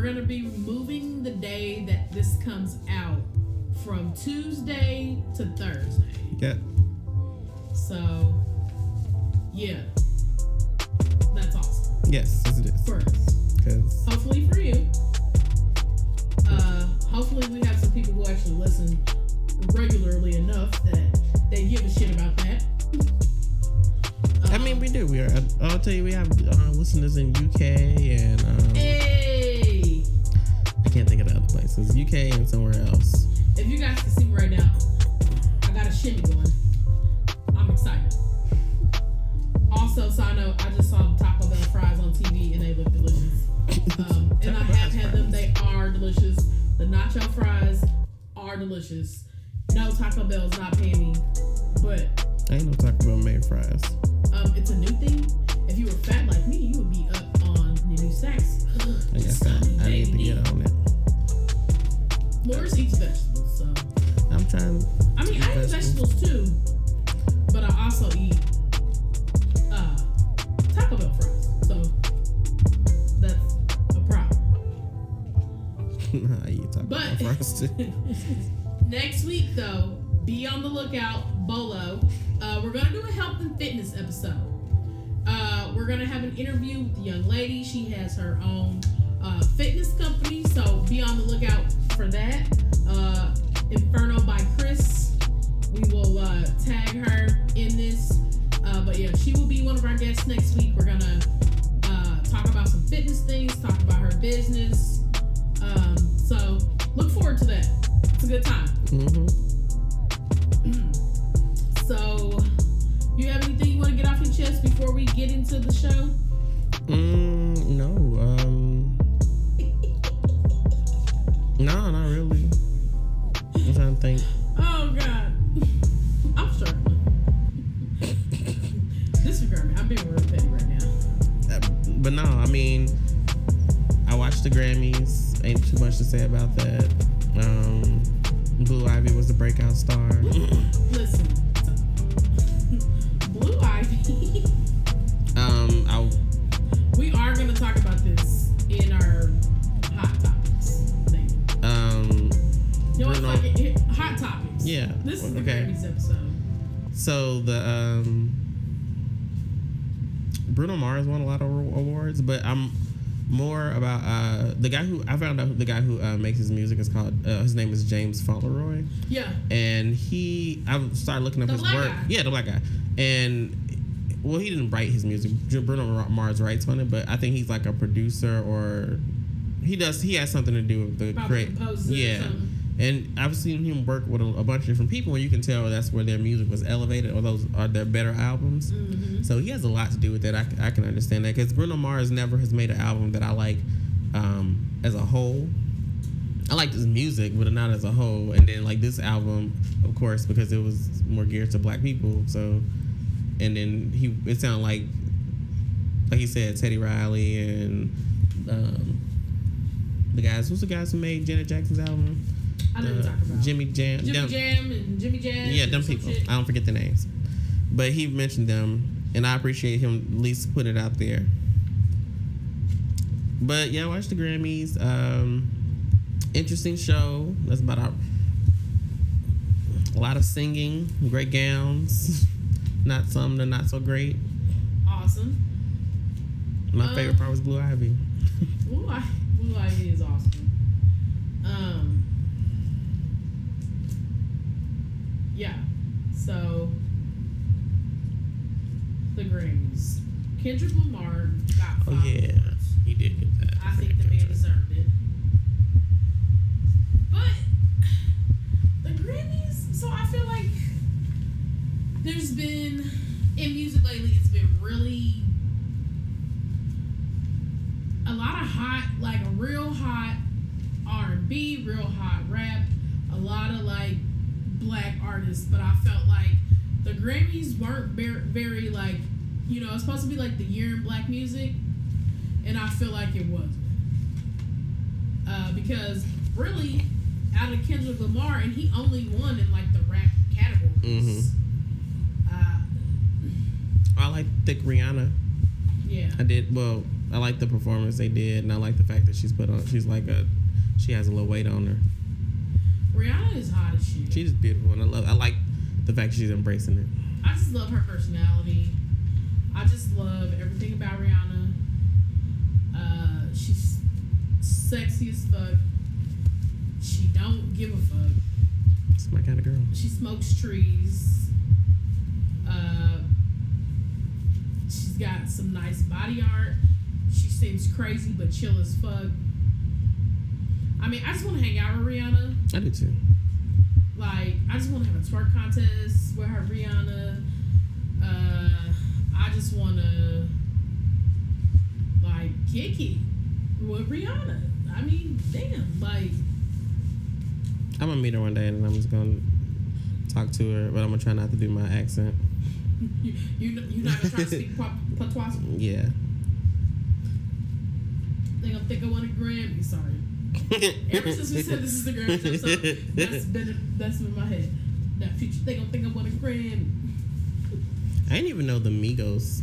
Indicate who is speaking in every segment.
Speaker 1: we're
Speaker 2: going to be moving the day that this comes out from Tuesday to Thursday.
Speaker 3: yeah.
Speaker 2: So, yeah, that's awesome
Speaker 3: Yes, yes, it is.
Speaker 2: for us.
Speaker 3: Because
Speaker 2: Hopefully for you. Uh, hopefully we have some people who actually listen regularly enough that they give a shit about that.
Speaker 3: I mean, we do. We are. I'll tell you, we have uh, listeners in UK and um,
Speaker 2: hey,
Speaker 3: places. UK and somewhere else.
Speaker 2: if you guys can see me right now, I got a shimmy going. I'm excited. Also, side note, I just saw Taco Bell fries on TV and they look delicious. Um, and I have had them; they are delicious. The nacho fries are delicious. No, Taco Bell's not paying me, but
Speaker 3: I ain't no Taco Bell made fries.
Speaker 2: um, it's a new thing. If you were fat like me, you would be up on the new snacks.
Speaker 3: I guess I, I need to get on it.
Speaker 2: Morris eats vegetables, so
Speaker 3: I'm trying.
Speaker 2: I mean, I eat
Speaker 3: eat
Speaker 2: vegetables too, but I also eat uh, Taco Bell fries. So that's a problem.
Speaker 3: I eat Taco
Speaker 2: But-
Speaker 3: Bell fries too.
Speaker 2: Next week, though, be on the lookout, Bolo. Uh, we're gonna do a health and fitness episode. Uh, we're gonna have an interview with the young lady. She has her own uh, fitness company, so be on the lookout for that. Uh, Inferno by Chris. We will uh, tag her in this. Uh, but yeah, she will be one of our guests next week. We're gonna uh, talk about some fitness things, talk about her business. Um, so look forward to that. It's a good time.
Speaker 3: hmm
Speaker 2: So, you have anything you want to get off your chest before we get into the show?
Speaker 3: Mm, no. Um. No, not really. I'm trying to think.
Speaker 2: Oh God, I'm struggling. Disregard me. I'm being real petty right now.
Speaker 3: Uh, but no, I mean, I watched the Grammys. Ain't too much to say about that. Um, Blue Ivy was the breakout star.
Speaker 2: Listen, Blue Ivy.
Speaker 3: Um, I
Speaker 2: we are going to talk about this in our You know,
Speaker 3: Bruno-
Speaker 2: it's like hot topics.
Speaker 3: Yeah,
Speaker 2: This is the
Speaker 3: okay.
Speaker 2: Grammys episode.
Speaker 3: so the um, Bruno Mars won a lot of awards, but I'm more about uh the guy who I found out the guy who uh, makes his music is called uh, his name is James Fauntleroy.
Speaker 2: Yeah.
Speaker 3: and he I started looking up
Speaker 2: The
Speaker 3: his
Speaker 2: black
Speaker 3: work.
Speaker 2: guy.
Speaker 3: Yeah, the black guy. And well, he didn't write his music. Bruno Mars writes on it, but I think he's like a producer or he does. He has something to do with the
Speaker 2: Probably
Speaker 3: create. Yeah. And I've seen him work with a, a bunch of different people, and you can tell that's where their music was elevated, or those are their better albums.
Speaker 2: Mhm.
Speaker 3: So he has a lot to do with that. I can understand that because Bruno Mars never has made an album that I like um, as a whole. I liked his music, but not as a whole. And then like this album, of course, because it was more geared to black people. So, and then he it sounded like, like he said, Teddy Riley and um, the guys. What's the guys who made Janet Jackson's album?
Speaker 2: I know what you're talking about.
Speaker 3: Jimmy Jam.
Speaker 2: Jimmy
Speaker 3: them-
Speaker 2: Jam and Jimmy Jam.
Speaker 3: yeah, them people.
Speaker 2: shit.
Speaker 3: I don't forget the names. but he mentioned them, and I appreciate him at least put it out there. But yeah, watch the Grammys. Um, interesting show. That's about our, a lot of singing, great gowns. Not some, they're not so great.
Speaker 2: Awesome.
Speaker 3: My
Speaker 2: Um,
Speaker 3: favorite part was Blue Ivy.
Speaker 2: Blue Ivy, Blue Ivy is awesome. Um. Yeah. So. The Grammys. Kendrick Lamar got
Speaker 3: Oh
Speaker 2: five
Speaker 3: yeah,
Speaker 2: awards.
Speaker 3: he did get that.
Speaker 2: I think the man deserved it. But the Grammys, so I feel like there's been in music lately. It's been really a lot of hot, like a real hot R and B, real hot rap, a lot of like black artists. But I felt like the Grammys weren't very, very like, you know, it's supposed to be like the year in black music and I feel like it wasn't. Uh, because really, out of Kendrick Lamar, and he only won in like the rap categories. Uh,
Speaker 3: I like Thick Rihanna.
Speaker 2: yeah,
Speaker 3: I did well. I like the performance they did, and I like the fact that she's put on. She's like a, she has a little weight on her.
Speaker 2: Rihanna is hot as shit.
Speaker 3: She's beautiful, and I love. I like the fact she's embracing it.
Speaker 2: I just love her personality. I just love everything about Rihanna. Uh, she's sexy as fuck. She don't give a fuck.
Speaker 3: It's my kind of girl.
Speaker 2: She smokes trees. Uh, she's got some nice body art. She seems crazy but chill as fuck. I mean, I just want to hang out with Rihanna.
Speaker 3: I do too.
Speaker 2: Like, I just want to have a twerk contest with her Rihanna. Uh, I just want to like kick it with Rihanna. I mean, damn, like.
Speaker 3: I'm gonna meet her one day, and I'm just gonna talk to her, but I'm gonna try not to do my accent.
Speaker 2: You, you, you're not gonna try to speak patois?
Speaker 3: Yeah.
Speaker 2: They gonna think I want a Grammy. Sorry. Ever since we said this is the Grammy episode, that's been that's been in my head. That future, they gonna think I want a Grammy.
Speaker 3: I didn't even know the Migos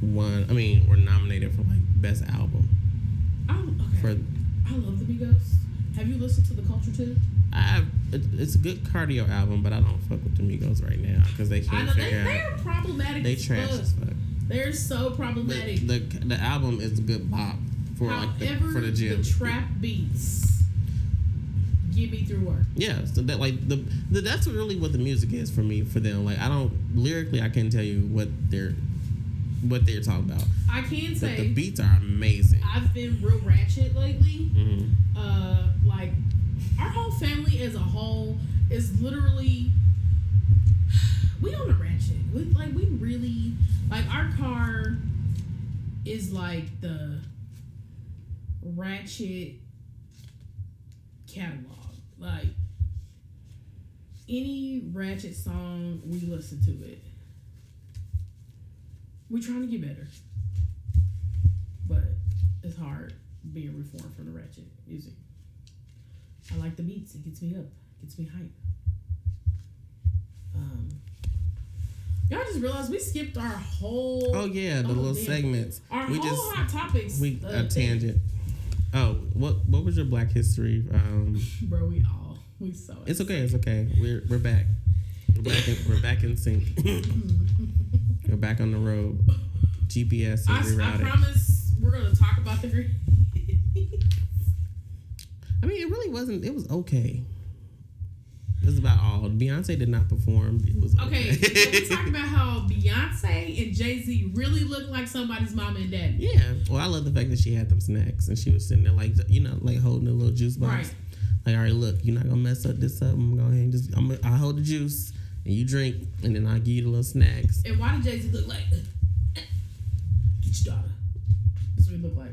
Speaker 3: won. I mean, were nominated for like best album.
Speaker 2: Oh, okay.
Speaker 3: For
Speaker 2: I love the Migos. Have you listened to the Culture too?
Speaker 3: I it's a good cardio album, but I don't fuck with the Migos right now because they
Speaker 2: I
Speaker 3: can't
Speaker 2: know
Speaker 3: figure
Speaker 2: they
Speaker 3: out.
Speaker 2: are problematic.
Speaker 3: They
Speaker 2: as
Speaker 3: trash
Speaker 2: fuck.
Speaker 3: as fuck.
Speaker 2: They're so
Speaker 3: The,
Speaker 2: problematic.
Speaker 3: the the album is a good bop for like the,
Speaker 2: However,
Speaker 3: for the gym.
Speaker 2: trap beats get me through work.
Speaker 3: Yeah, so that like the, the that's really what the music is for me for them. Like I don't lyrically I can't tell you what they're what they're talking about,
Speaker 2: I can
Speaker 3: but
Speaker 2: say
Speaker 3: the beats are amazing.
Speaker 2: I've been real ratchet lately.
Speaker 3: hmm
Speaker 2: uh like our whole family as a whole is literally we on a ratchet we like we really like our car is like the ratchet catalog like any ratchet song we listen to it We're trying to get better but it's hard being reformed from the ratchet music. I like the beats. It gets me up. Gets me hype. Um, y'all just realized we skipped our whole.
Speaker 3: Oh yeah, the little segments.
Speaker 2: Our
Speaker 3: we
Speaker 2: whole
Speaker 3: just
Speaker 2: hot topics.
Speaker 3: we
Speaker 2: uh,
Speaker 3: a tangent. Oh, what what was your Black History? Um.
Speaker 2: Bro, we all we so.
Speaker 3: it's okay. It's okay. We're we're back. We're back. In, we're back in sync. we're back on the road. GPS is
Speaker 2: I, I promise we're gonna talk about the green.
Speaker 3: I mean, it really wasn't. It was okay. Was about all. Beyonce did not perform. It was
Speaker 2: okay,
Speaker 3: okay.
Speaker 2: so we talk about how Beyonce and Jay Z really look like somebody's mom and daddy.
Speaker 3: yeah. Well, I love the fact that she had them snacks and she was sitting there like you know like holding a little juice box.
Speaker 2: Right.
Speaker 3: Like, all right, look, you're not gonna mess up this up. I'm gonna go ahead and just I'm gonna, I hold the juice and you drink, and then I'll give you the little snacks.
Speaker 2: And why did Jay Z look like? Get your daughter. That's what he looked like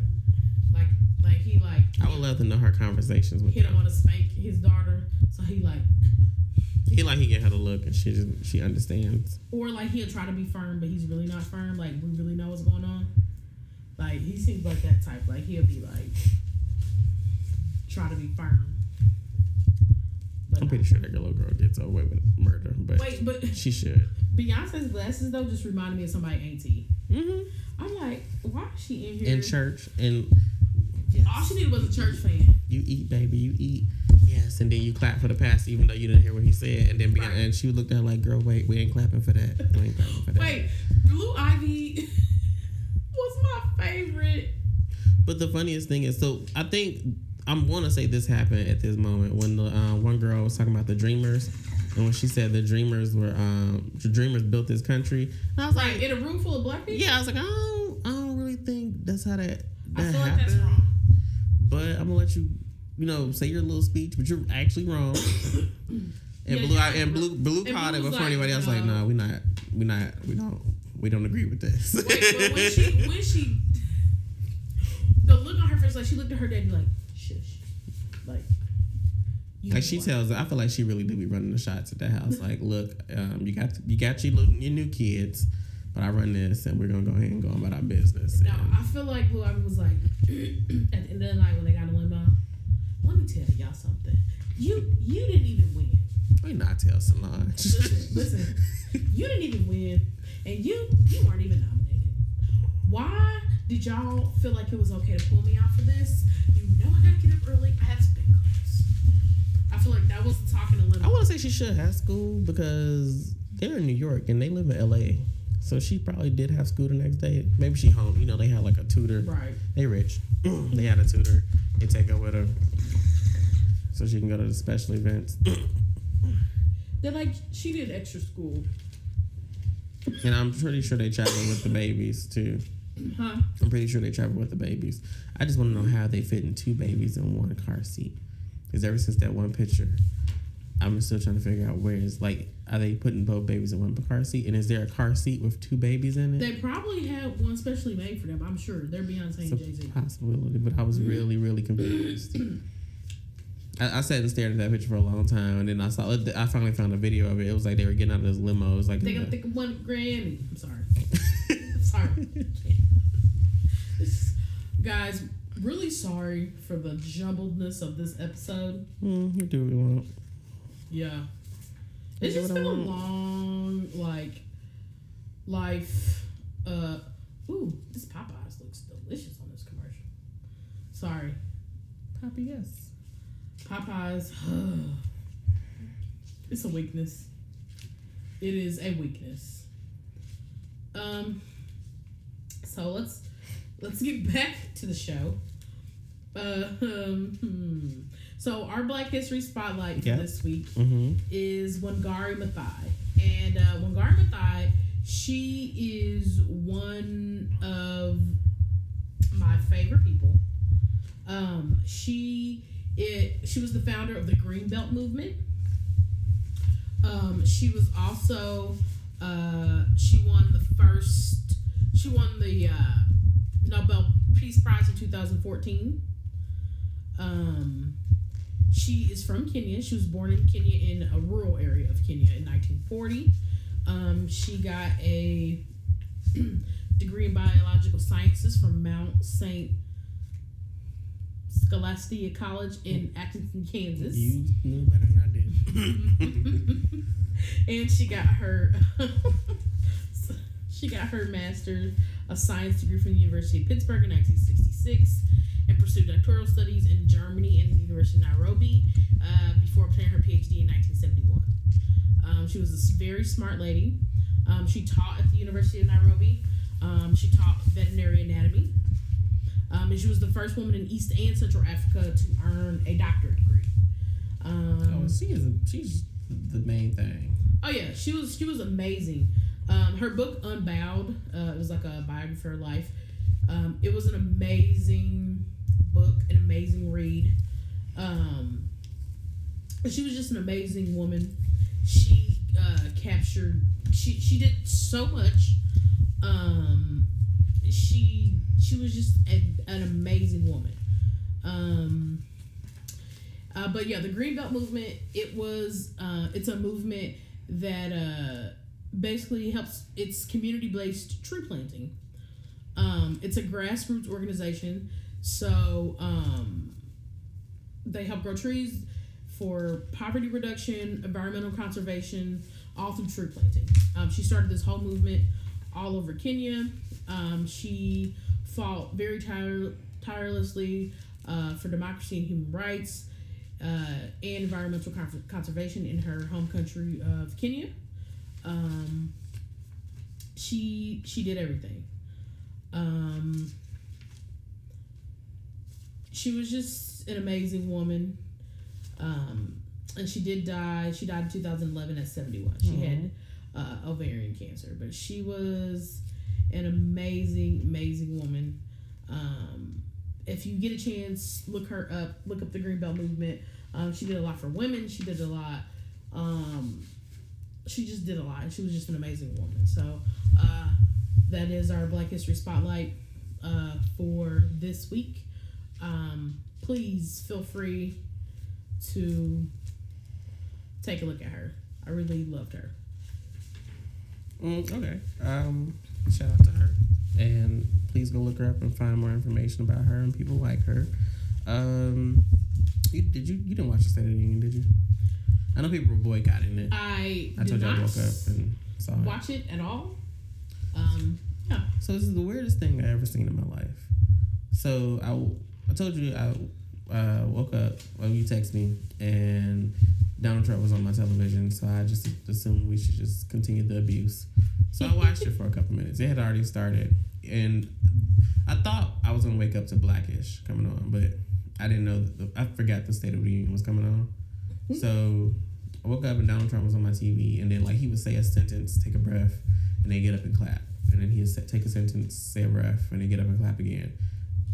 Speaker 2: he like
Speaker 3: I would love to know her conversations with
Speaker 2: he don't want to spank his daughter, so he like,
Speaker 3: He like he get her to look and she just she understands.
Speaker 2: or like he'll try to be firm, but he's really not firm. Like we really know what's going on. Like he seems like that type. Like he'll be like, try to be firm, but but
Speaker 3: I'm pretty sure that little girl gets away with murder, but
Speaker 2: wait, but
Speaker 3: she should.
Speaker 2: Beyonce's glasses though just reminded me of somebody auntie.
Speaker 3: Mm-hmm.
Speaker 2: I'm like, why is she in here?
Speaker 3: In church and
Speaker 2: All she needed was a church fan.
Speaker 3: you eat, baby, you eat. Yes, and then you clap for the pastor, even though you didn't hear what he said. And then
Speaker 2: Right.
Speaker 3: and she looked at her like, "Girl, wait, we ain't clapping for that. We ain't clapping for that."
Speaker 2: Wait, Blue Ivy was my favorite.
Speaker 3: But the funniest thing is, so I think I'm going to say this happened at this moment when the uh, one girl was talking about the Dreamers, and when she said the Dreamers were um, the Dreamers built this country, and I was
Speaker 2: Right,
Speaker 3: like,
Speaker 2: in a room full of black people.
Speaker 3: yeah, I was like, I don't, I don't really think that's how that
Speaker 2: I
Speaker 3: that
Speaker 2: feel like
Speaker 3: happened.
Speaker 2: that's wrong.
Speaker 3: But I'm gonna let you, you know, say your little speech, but you're actually wrong. and
Speaker 2: Yeah,
Speaker 3: blue,
Speaker 2: yeah.
Speaker 3: and blue, blue
Speaker 2: And
Speaker 3: caught it before
Speaker 2: like,
Speaker 3: anybody else. Like,
Speaker 2: no.
Speaker 3: no, we not, we not, we don't, we don't agree with this.
Speaker 2: Wait, but when she when she the look on her face like she looked at her daddy like shush, like you
Speaker 3: Like she
Speaker 2: what?
Speaker 3: tells, I feel like she really do be running the shots at the house. Like, look, um, you got you got your little, your new kids, but I run this, and we're gonna go ahead and go about our business.
Speaker 2: No, I feel like Blue Ivy was like at the end of the night when they got the limo. Let me tell y'all something. You you didn't even win.
Speaker 3: we not tell Solange.
Speaker 2: Listen, listen. You didn't even win, and you you weren't even nominated. Why did y'all feel like it was okay to pull me out for this? You know I gotta get up early. I have spin class. I feel like that was talking a little.
Speaker 3: I want to say she should have school because they're in New York and they live in L.A. So she probably did have school the next day. Maybe she home. You know, they had like a tutor.
Speaker 2: Right.
Speaker 3: They rich. they had a tutor. They take her with her, so she can go to the special events.
Speaker 2: They're like she did extra school.
Speaker 3: and I'm pretty sure they travel with the babies too.
Speaker 2: Huh?
Speaker 3: I'm pretty sure they travel with the babies. I just want to know how they fit in two babies in one car seat. Because ever since that one picture, I'm still trying to figure out where is like, are they putting both babies in one car seat? And is there a car seat with two babies in it?
Speaker 2: They probably had one specially made for them. I'm sure they're Beyonce
Speaker 3: It's
Speaker 2: and Jay Z.
Speaker 3: possibility, but I was really, really confused. I, I sat and stared at that picture for a long time, and then I saw. I finally found a video of it. It was like they were getting out of this limo. It was like
Speaker 2: They gonna think of one Grammy. I'm sorry. I'm sorry. Guys, really sorry for the jumbledness of this episode.
Speaker 3: mm, you do what you want.
Speaker 2: Yeah. It's just been a long, like, life. Uh, ooh, this Popeyes looks delicious on this commercial. Sorry.
Speaker 3: Poppy, yes.
Speaker 2: Popeyes. it's a weakness. It is a weakness. Um. So let's let's get back to the show. Uh, um, hmm. So our Black History Spotlight for this week
Speaker 3: Mm-hmm.
Speaker 2: is Wangari Maathai, and uh, Wangari Maathai, she is one of my favorite people. Um, she it she was the founder of the Green Belt movement. Um, she was also uh, she won the first she won the uh, Nobel Peace Prize in 2014. Um, she is from Kenya. She was born in Kenya in a rural area of Kenya in 1940. Um, she got a degree in biological sciences from Mount St. Scholastica College in Atchison, Kansas.
Speaker 3: You knew better than I did.
Speaker 2: and she got her she got her master's of science degree from the University of Pittsburgh in 1966 and pursued doctoral studies in Germany and the University of Nairobi uh, before obtaining her PhD in 1971. Um, she was a very smart lady. Um, she taught at the University of Nairobi. Um, she taught veterinary anatomy. Um, and she was the first woman in East and Central Africa to earn a doctorate degree. Um,
Speaker 3: oh, she is. A, she's the main thing.
Speaker 2: Oh yeah, she was she was amazing. Um, her book Unbowed, uh, it was like a biography of her life. Um, it was an amazing book, an amazing read. Um, she was just an amazing woman. She uh, captured. She she did so much. Um, she she was just a, an amazing woman. Um, uh, but yeah, the Green Belt movement. It was. Uh, it's a movement that uh, basically helps. It's community based tree planting. Um, it's a grassroots organization, so um, they help grow trees for poverty reduction, environmental conservation, all through tree planting. Um, she started this whole movement all over Kenya. Um, she fought very tire- tirelessly uh, for democracy and human rights uh, and environmental con- conservation in her home country of Kenya. Um, she she did everything. Um, she was just an amazing woman. Um, and she did die. She died in 2011 at 71. She had uh, ovarian cancer, but she was an amazing, amazing woman. Um, if you get a chance, look her up. Look up the Greenbelt movement. Um, she did a lot for women. She did a lot. Um, she just did a lot. and She was just an amazing woman. So uh, that is our Black History Spotlight uh, for this week. Um, please feel free to take a look at her. I really loved her.
Speaker 3: Mm, okay. Um, shout out to her, and please go look her up and find more information about her and people like her. Um, you, did you you didn't watch the State of the Union, did you? I know people were boycotting it.
Speaker 2: I,
Speaker 3: I told you I woke up and saw it.
Speaker 2: watch it at all. Um, yeah.
Speaker 3: So this is the weirdest thing I ever seen in my life. So I, I told you I uh, woke up when you text me and Donald Trump was on my television, so I just assumed we should just continue the abuse. So I watched it for a couple minutes. It had already started, and I thought I was gonna wake up to Blackish coming on, but I didn't know. The, I forgot the State of the Union was coming on. So I woke up and Donald Trump was on my TV, and then like he would say a sentence, take a breath, and they get up and clap, and then he'd take a sentence, say a breath, and they get up and clap again.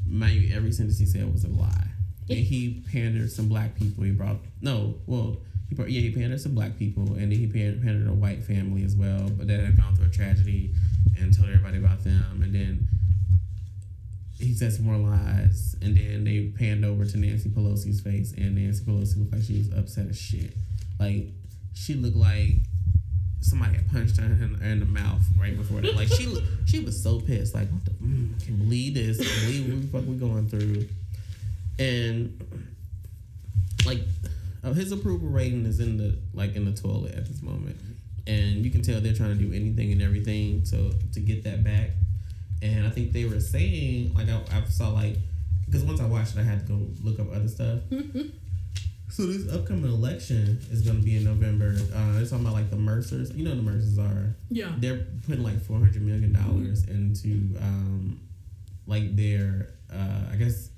Speaker 3: Mind you, every sentence he said was a lie. And he pandered some black people. He brought no, well, he brought, yeah, he pandered some black people, and then he pandered a white family as well, but that had gone through a tragedy, and told everybody about them, and then he said some more lies, and then they panned over to Nancy Pelosi's face, and Nancy Pelosi looked like she was upset as shit. Like she looked like somebody had punched her in, in the mouth right before that. Like she she was so pissed. Like what the mm, can believe this? Can't believe what the fuck we going through? And like uh, his approval rating is in the like in the toilet at this moment, and you can tell they're trying to do anything and everything to to get that back. And I think they were saying like I, I saw like because once I watched it, I had to go look up other stuff. So this upcoming election is going to be in November. Uh, they're talking about like the Mercers. You know the Mercers are.
Speaker 2: Yeah.
Speaker 3: They're putting like four hundred million dollars into um, like their uh, I guess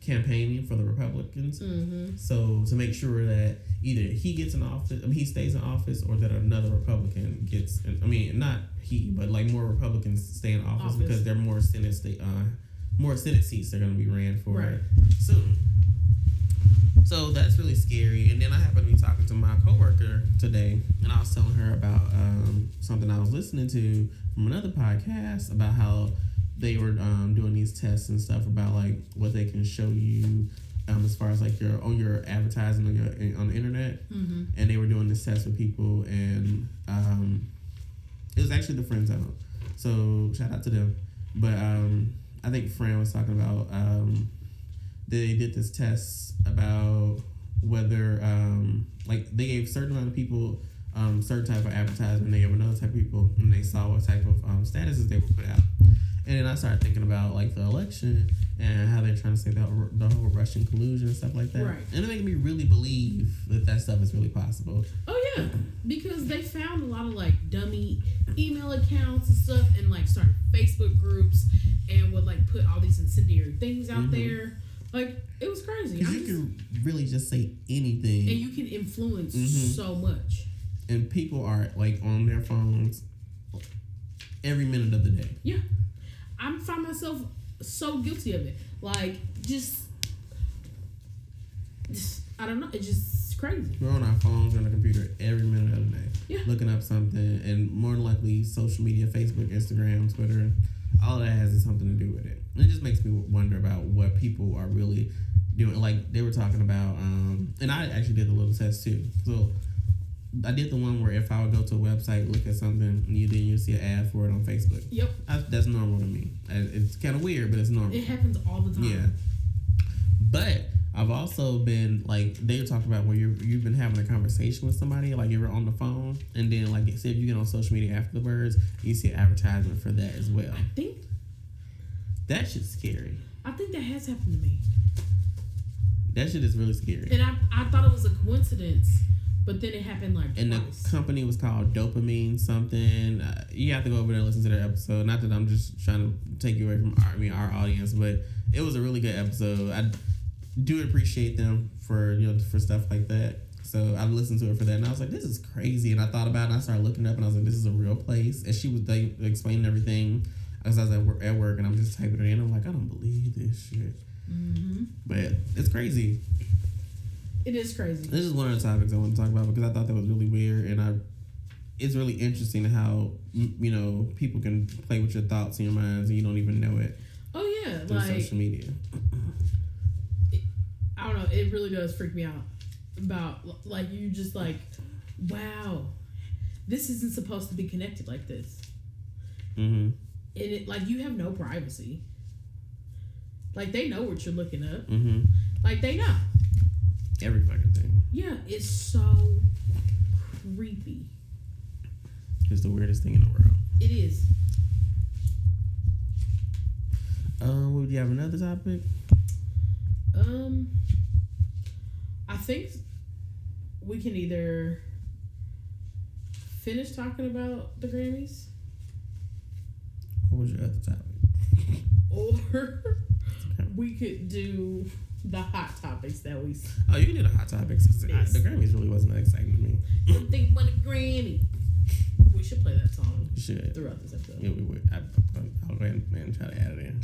Speaker 3: campaigning for the Republicans.
Speaker 2: Mm-hmm.
Speaker 3: So to make sure that either he gets in office, I mean, he stays in office, or that another Republican gets. In, I mean, not he, but like more Republicans stay in office,
Speaker 2: Office.
Speaker 3: because there are more Senate state, uh, more Senate seats they're going to be ran for
Speaker 2: Right.
Speaker 3: soon. So that's really scary. And then I happened to be talking to my coworker today, and I was telling her about um, something I was listening to from another podcast about how they were um, doing these tests and stuff about like what they can show you um, as far as like your on your advertising on your on the internet,
Speaker 2: Mm-hmm.
Speaker 3: and they were doing this test with people, and um, it was actually the friend zone. So shout out to them. But um, I think Fran was talking about um, they did this test about whether um, like they gave certain amount of people um, certain type of advertisement, they gave another type of people, and they saw what type of um, statuses they would put out. And then I started thinking about like the election and how they're trying to say the, the whole Russian collusion and stuff like that.
Speaker 2: Right.
Speaker 3: And it made me really believe that that stuff is really possible.
Speaker 2: Oh yeah, because they found a lot of like dummy email accounts and stuff, and like started Facebook groups, and would like put all these incendiary things out
Speaker 3: Mhm.
Speaker 2: there. Like it was crazy.
Speaker 3: Because you can really just say anything.
Speaker 2: and you can influence
Speaker 3: Mhm.
Speaker 2: so much.
Speaker 3: and people are like on their phones every minute of the day.
Speaker 2: Yeah, I find myself so guilty of it. Like just, just I don't know. It's just crazy.
Speaker 3: We're on our phones, on the computer every minute of the day,
Speaker 2: Yeah.
Speaker 3: looking up something, and more than likely, social media, Facebook, Instagram, Twitter, all that has something to do with it. It just makes me wonder about what people are really doing. Like they were talking about, um, and I actually did a little test too. So I did the one where if I would go to a website, look at something, and you then you see an ad for it on Facebook.
Speaker 2: Yep,
Speaker 3: I, that's normal to me. It's kind of weird, but it's normal.
Speaker 2: it happens all the time.
Speaker 3: Yeah. But I've also been like they talking about where you you've been having a conversation with somebody, like you were on the phone, and then like say if you get on social media afterwards, you see an advertisement for that as well.
Speaker 2: I think
Speaker 3: That shit's scary.
Speaker 2: I think that has happened to me,
Speaker 3: That shit is really scary.
Speaker 2: and I I thought it was a coincidence, but then it happened like
Speaker 3: And the
Speaker 2: twice.
Speaker 3: company was called Dopamine something. Uh, you have to go over there and listen to their episode. Not that I'm just trying to take you away from our, I mean, our audience, but it was a really good episode. I do appreciate them for you know for stuff like that. So I listened to it for that, and I was like, "This is crazy." And I thought about it, and I started looking up, and I was like, "This is a real place." And she was like explaining everything as I was at work, at work, and I'm just typing it in. I'm like, "I don't believe this shit,"
Speaker 2: hmm
Speaker 3: but it's crazy.
Speaker 2: It is crazy.
Speaker 3: This is one of the topics I want to talk about because I thought that was really weird, and I. It's really interesting how you know people can play with your thoughts and your minds, and you don't even know it
Speaker 2: Oh yeah,
Speaker 3: through
Speaker 2: like
Speaker 3: social media.
Speaker 2: I don't know. It really does freak me out. About like you just like, wow, this isn't supposed to be connected like this.
Speaker 3: hmm
Speaker 2: and it like you have no privacy. Like they know what you're looking up.
Speaker 3: hmm
Speaker 2: Like they know.
Speaker 3: Every fucking thing.
Speaker 2: Yeah, it's so creepy.
Speaker 3: It's the weirdest thing in the world.
Speaker 2: It is.
Speaker 3: Um, would you have another topic?
Speaker 2: Um, think we can either finish talking about the Grammys
Speaker 3: What was your other topic?
Speaker 2: or we could do the hot topics that we
Speaker 3: Oh, you can do the hot topics because
Speaker 2: Yes.
Speaker 3: the Grammys really wasn't that exciting to me.
Speaker 2: think won a Grammy. We should play that song
Speaker 3: You should.
Speaker 2: throughout this episode.
Speaker 3: Yeah, we would. I, I'll go ahead and try to add it in.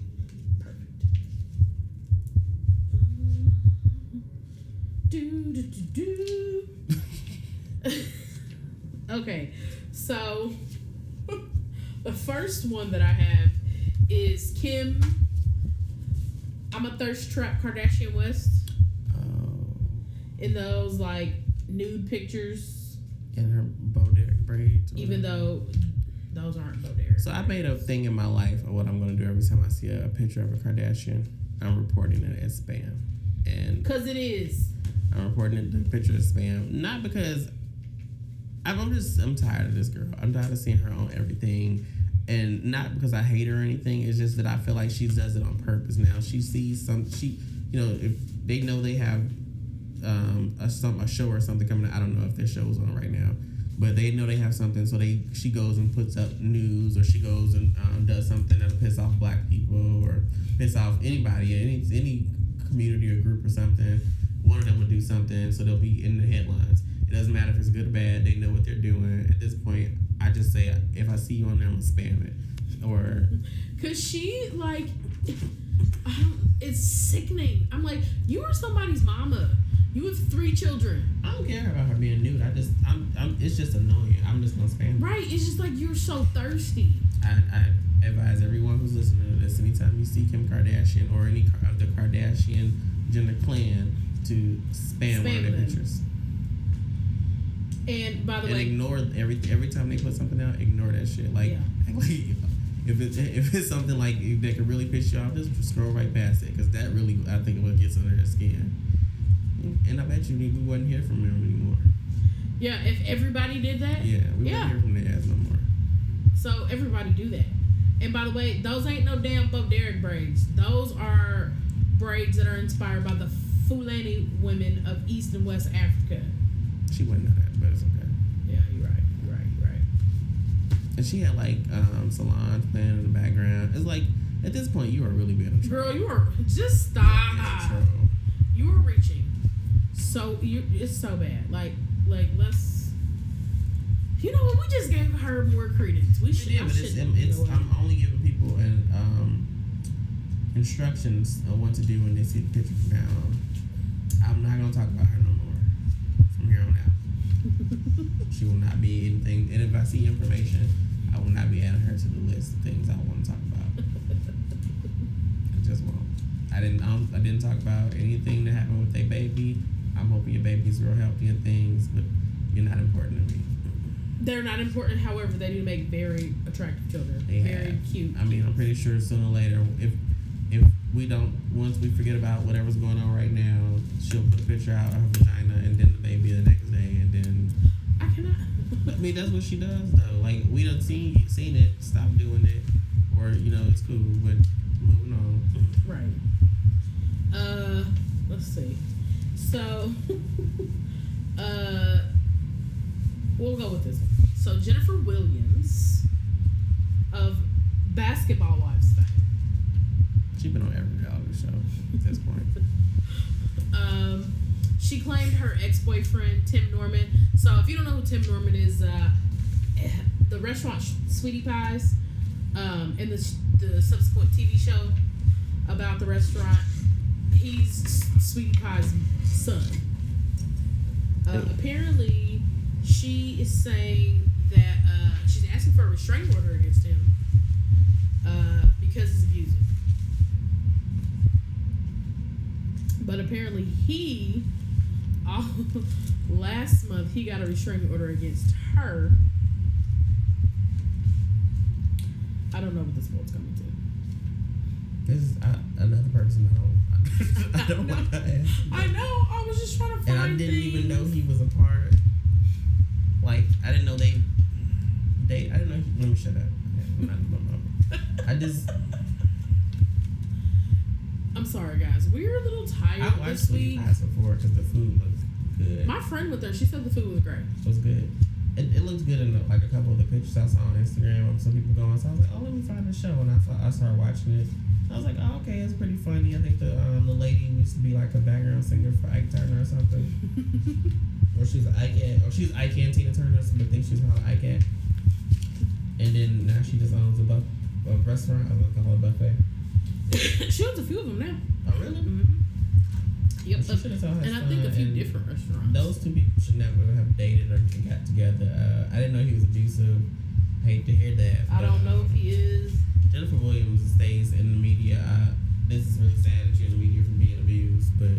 Speaker 2: Perfect. Do, do, do, do. okay, so the first one that I have is Kim. I'm a thirst trap Kardashian West
Speaker 3: Oh,
Speaker 2: in those like nude pictures,
Speaker 3: and her Bo Derek braids.
Speaker 2: even though those aren't Bo Derek.
Speaker 3: So I made a thing in my life of what I'm gonna do every time I see a, picture of a Kardashian. I'm reporting it as spam, and
Speaker 2: Cause it is.
Speaker 3: I'm reporting the picture as spam. Not because I'm, just I'm tired of this girl. I'm tired of seeing her on everything, and not because I hate her or anything. It's just that I feel like she does it on purpose. Now she sees some she you know if they know they have um a some a show or something coming. out. I don't know if their show's on right now. But they know they have something, so they she goes and puts up news, or she goes and um, does something that'll piss off black people, or piss off anybody, any any community or group or something. One of them will do something, so they'll be in the headlines. It doesn't matter if it's good or bad; they know what they're doing. At this point, I just say if I see you on there, I'm gonna spam it, or
Speaker 2: Cause she like, I don't, it's sickening. I'm like, you are somebody's mama. You have three children,
Speaker 3: I don't care about her being nude. I just I'm, I'm it's just annoying. I'm just gonna spam.
Speaker 2: right? It's just like you're so thirsty.
Speaker 3: I, I advise everyone who's listening to this: anytime you see Kim Kardashian or any of the Kardashian Jenner clan, to spam, one of their
Speaker 2: them.
Speaker 3: pictures
Speaker 2: And by the way.
Speaker 3: and
Speaker 2: way,
Speaker 3: ignore every every time they put something out. Ignore that shit. Like,
Speaker 2: Yeah.
Speaker 3: like if it's if it's something like that could really piss you off, just scroll right past it because that really I think what gets under their skin. And I bet you we wouldn't hear from them anymore.
Speaker 2: yeah, if everybody did that,
Speaker 3: Yeah, we
Speaker 2: Yeah.
Speaker 3: wouldn't hear from their ass no more.
Speaker 2: so everybody do that. And by the way, those ain't no damn Bo Derek braids. Those are braids that are inspired by the Fulani women of East and West Africa.
Speaker 3: She wouldn't know that, but it's okay.
Speaker 2: Yeah, you're right. You're right. You're right.
Speaker 3: And she had like um, salons playing in the background. It's like at this point you are really being a troll.
Speaker 2: Girl, you are just stop. You are reaching. So you it's so bad. Like like let's you know what? We just gave her more credence. We should.
Speaker 3: Yeah, but it's,
Speaker 2: shouldn't,
Speaker 3: it's? I'm only giving people an um, instructions on what to do when they see the picture from now on. I'm not gonna talk about her no more from here on out. She will not be anything. And if I see information, I will not be adding her to the list of things I want to talk about. I just won't. I didn't. I, I didn't talk about anything that happened with their baby. I'm hoping your baby's real healthy and things, but you're not important to me.
Speaker 2: They're not important. However, they do make very attractive children.
Speaker 3: They
Speaker 2: very
Speaker 3: have.
Speaker 2: cute.
Speaker 3: I mean, I'm pretty sure sooner or later, if we don't. Once we forget about whatever's going on right now, she'll put a picture out of her vagina, and then the baby the next day, and then.
Speaker 2: I cannot.
Speaker 3: I mean, that's what she does, though. Like we done seen seen it, stop doing it, or you know, it's cool, but moving on.
Speaker 2: Right. Uh, let's see. So, uh, we'll go with this one. So Jennifer Williams of Basketball Wives.
Speaker 3: She's been on every reality show at this point.
Speaker 2: Um, she claimed her ex-boyfriend Tim Norman. So if you don't know who Tim Norman is, uh, the restaurant Sweetie Pies, um, and the the subsequent TV show about the restaurant, he's Sweetie Pie's son. Uh, apparently, she is saying that uh, she's asking for a restraining order against him uh, because he's abusive. But apparently, he all, last month he got a restraining order against her. I don't know what this world's coming to.
Speaker 3: This is uh, another person I don't. I don't want to ask.
Speaker 2: I know. I was just trying to find.
Speaker 3: and I didn't even know he was a part. Like I didn't know they. They I didn't know. He, let me shut up. I'm not- I'm not- I just
Speaker 2: sorry, guys. We're a little
Speaker 3: I
Speaker 2: tired
Speaker 3: watched
Speaker 2: this week.
Speaker 3: Pies before because the food looks good.
Speaker 2: My friend with her, she said the food was great.
Speaker 3: It was good. It, it looks good in the, like a couple of the pictures I saw on Instagram of some people going. So I was like, oh, let me find the show, and I, I started watching it. I was like, oh, okay, it's pretty funny. I think the um, the lady used to be like a background singer for Ike Turner or something, or she's Ike, or she's Ike and Tina Turner, but think she's called Ike. And then now she just owns a, buff, a restaurant. I was call a buffet.
Speaker 2: she owns a few of them now.
Speaker 3: Oh, really?
Speaker 2: Mm-hmm. Yep.
Speaker 3: She should have told her
Speaker 2: and I think a few different restaurants.
Speaker 3: Those two people should never have dated or got together. Uh, I didn't know he was abusive. I Hate to hear that.
Speaker 2: I don't know if he is.
Speaker 3: Jennifer Williams stays in the media. Uh, this is really sad that you're in the media for being abused, but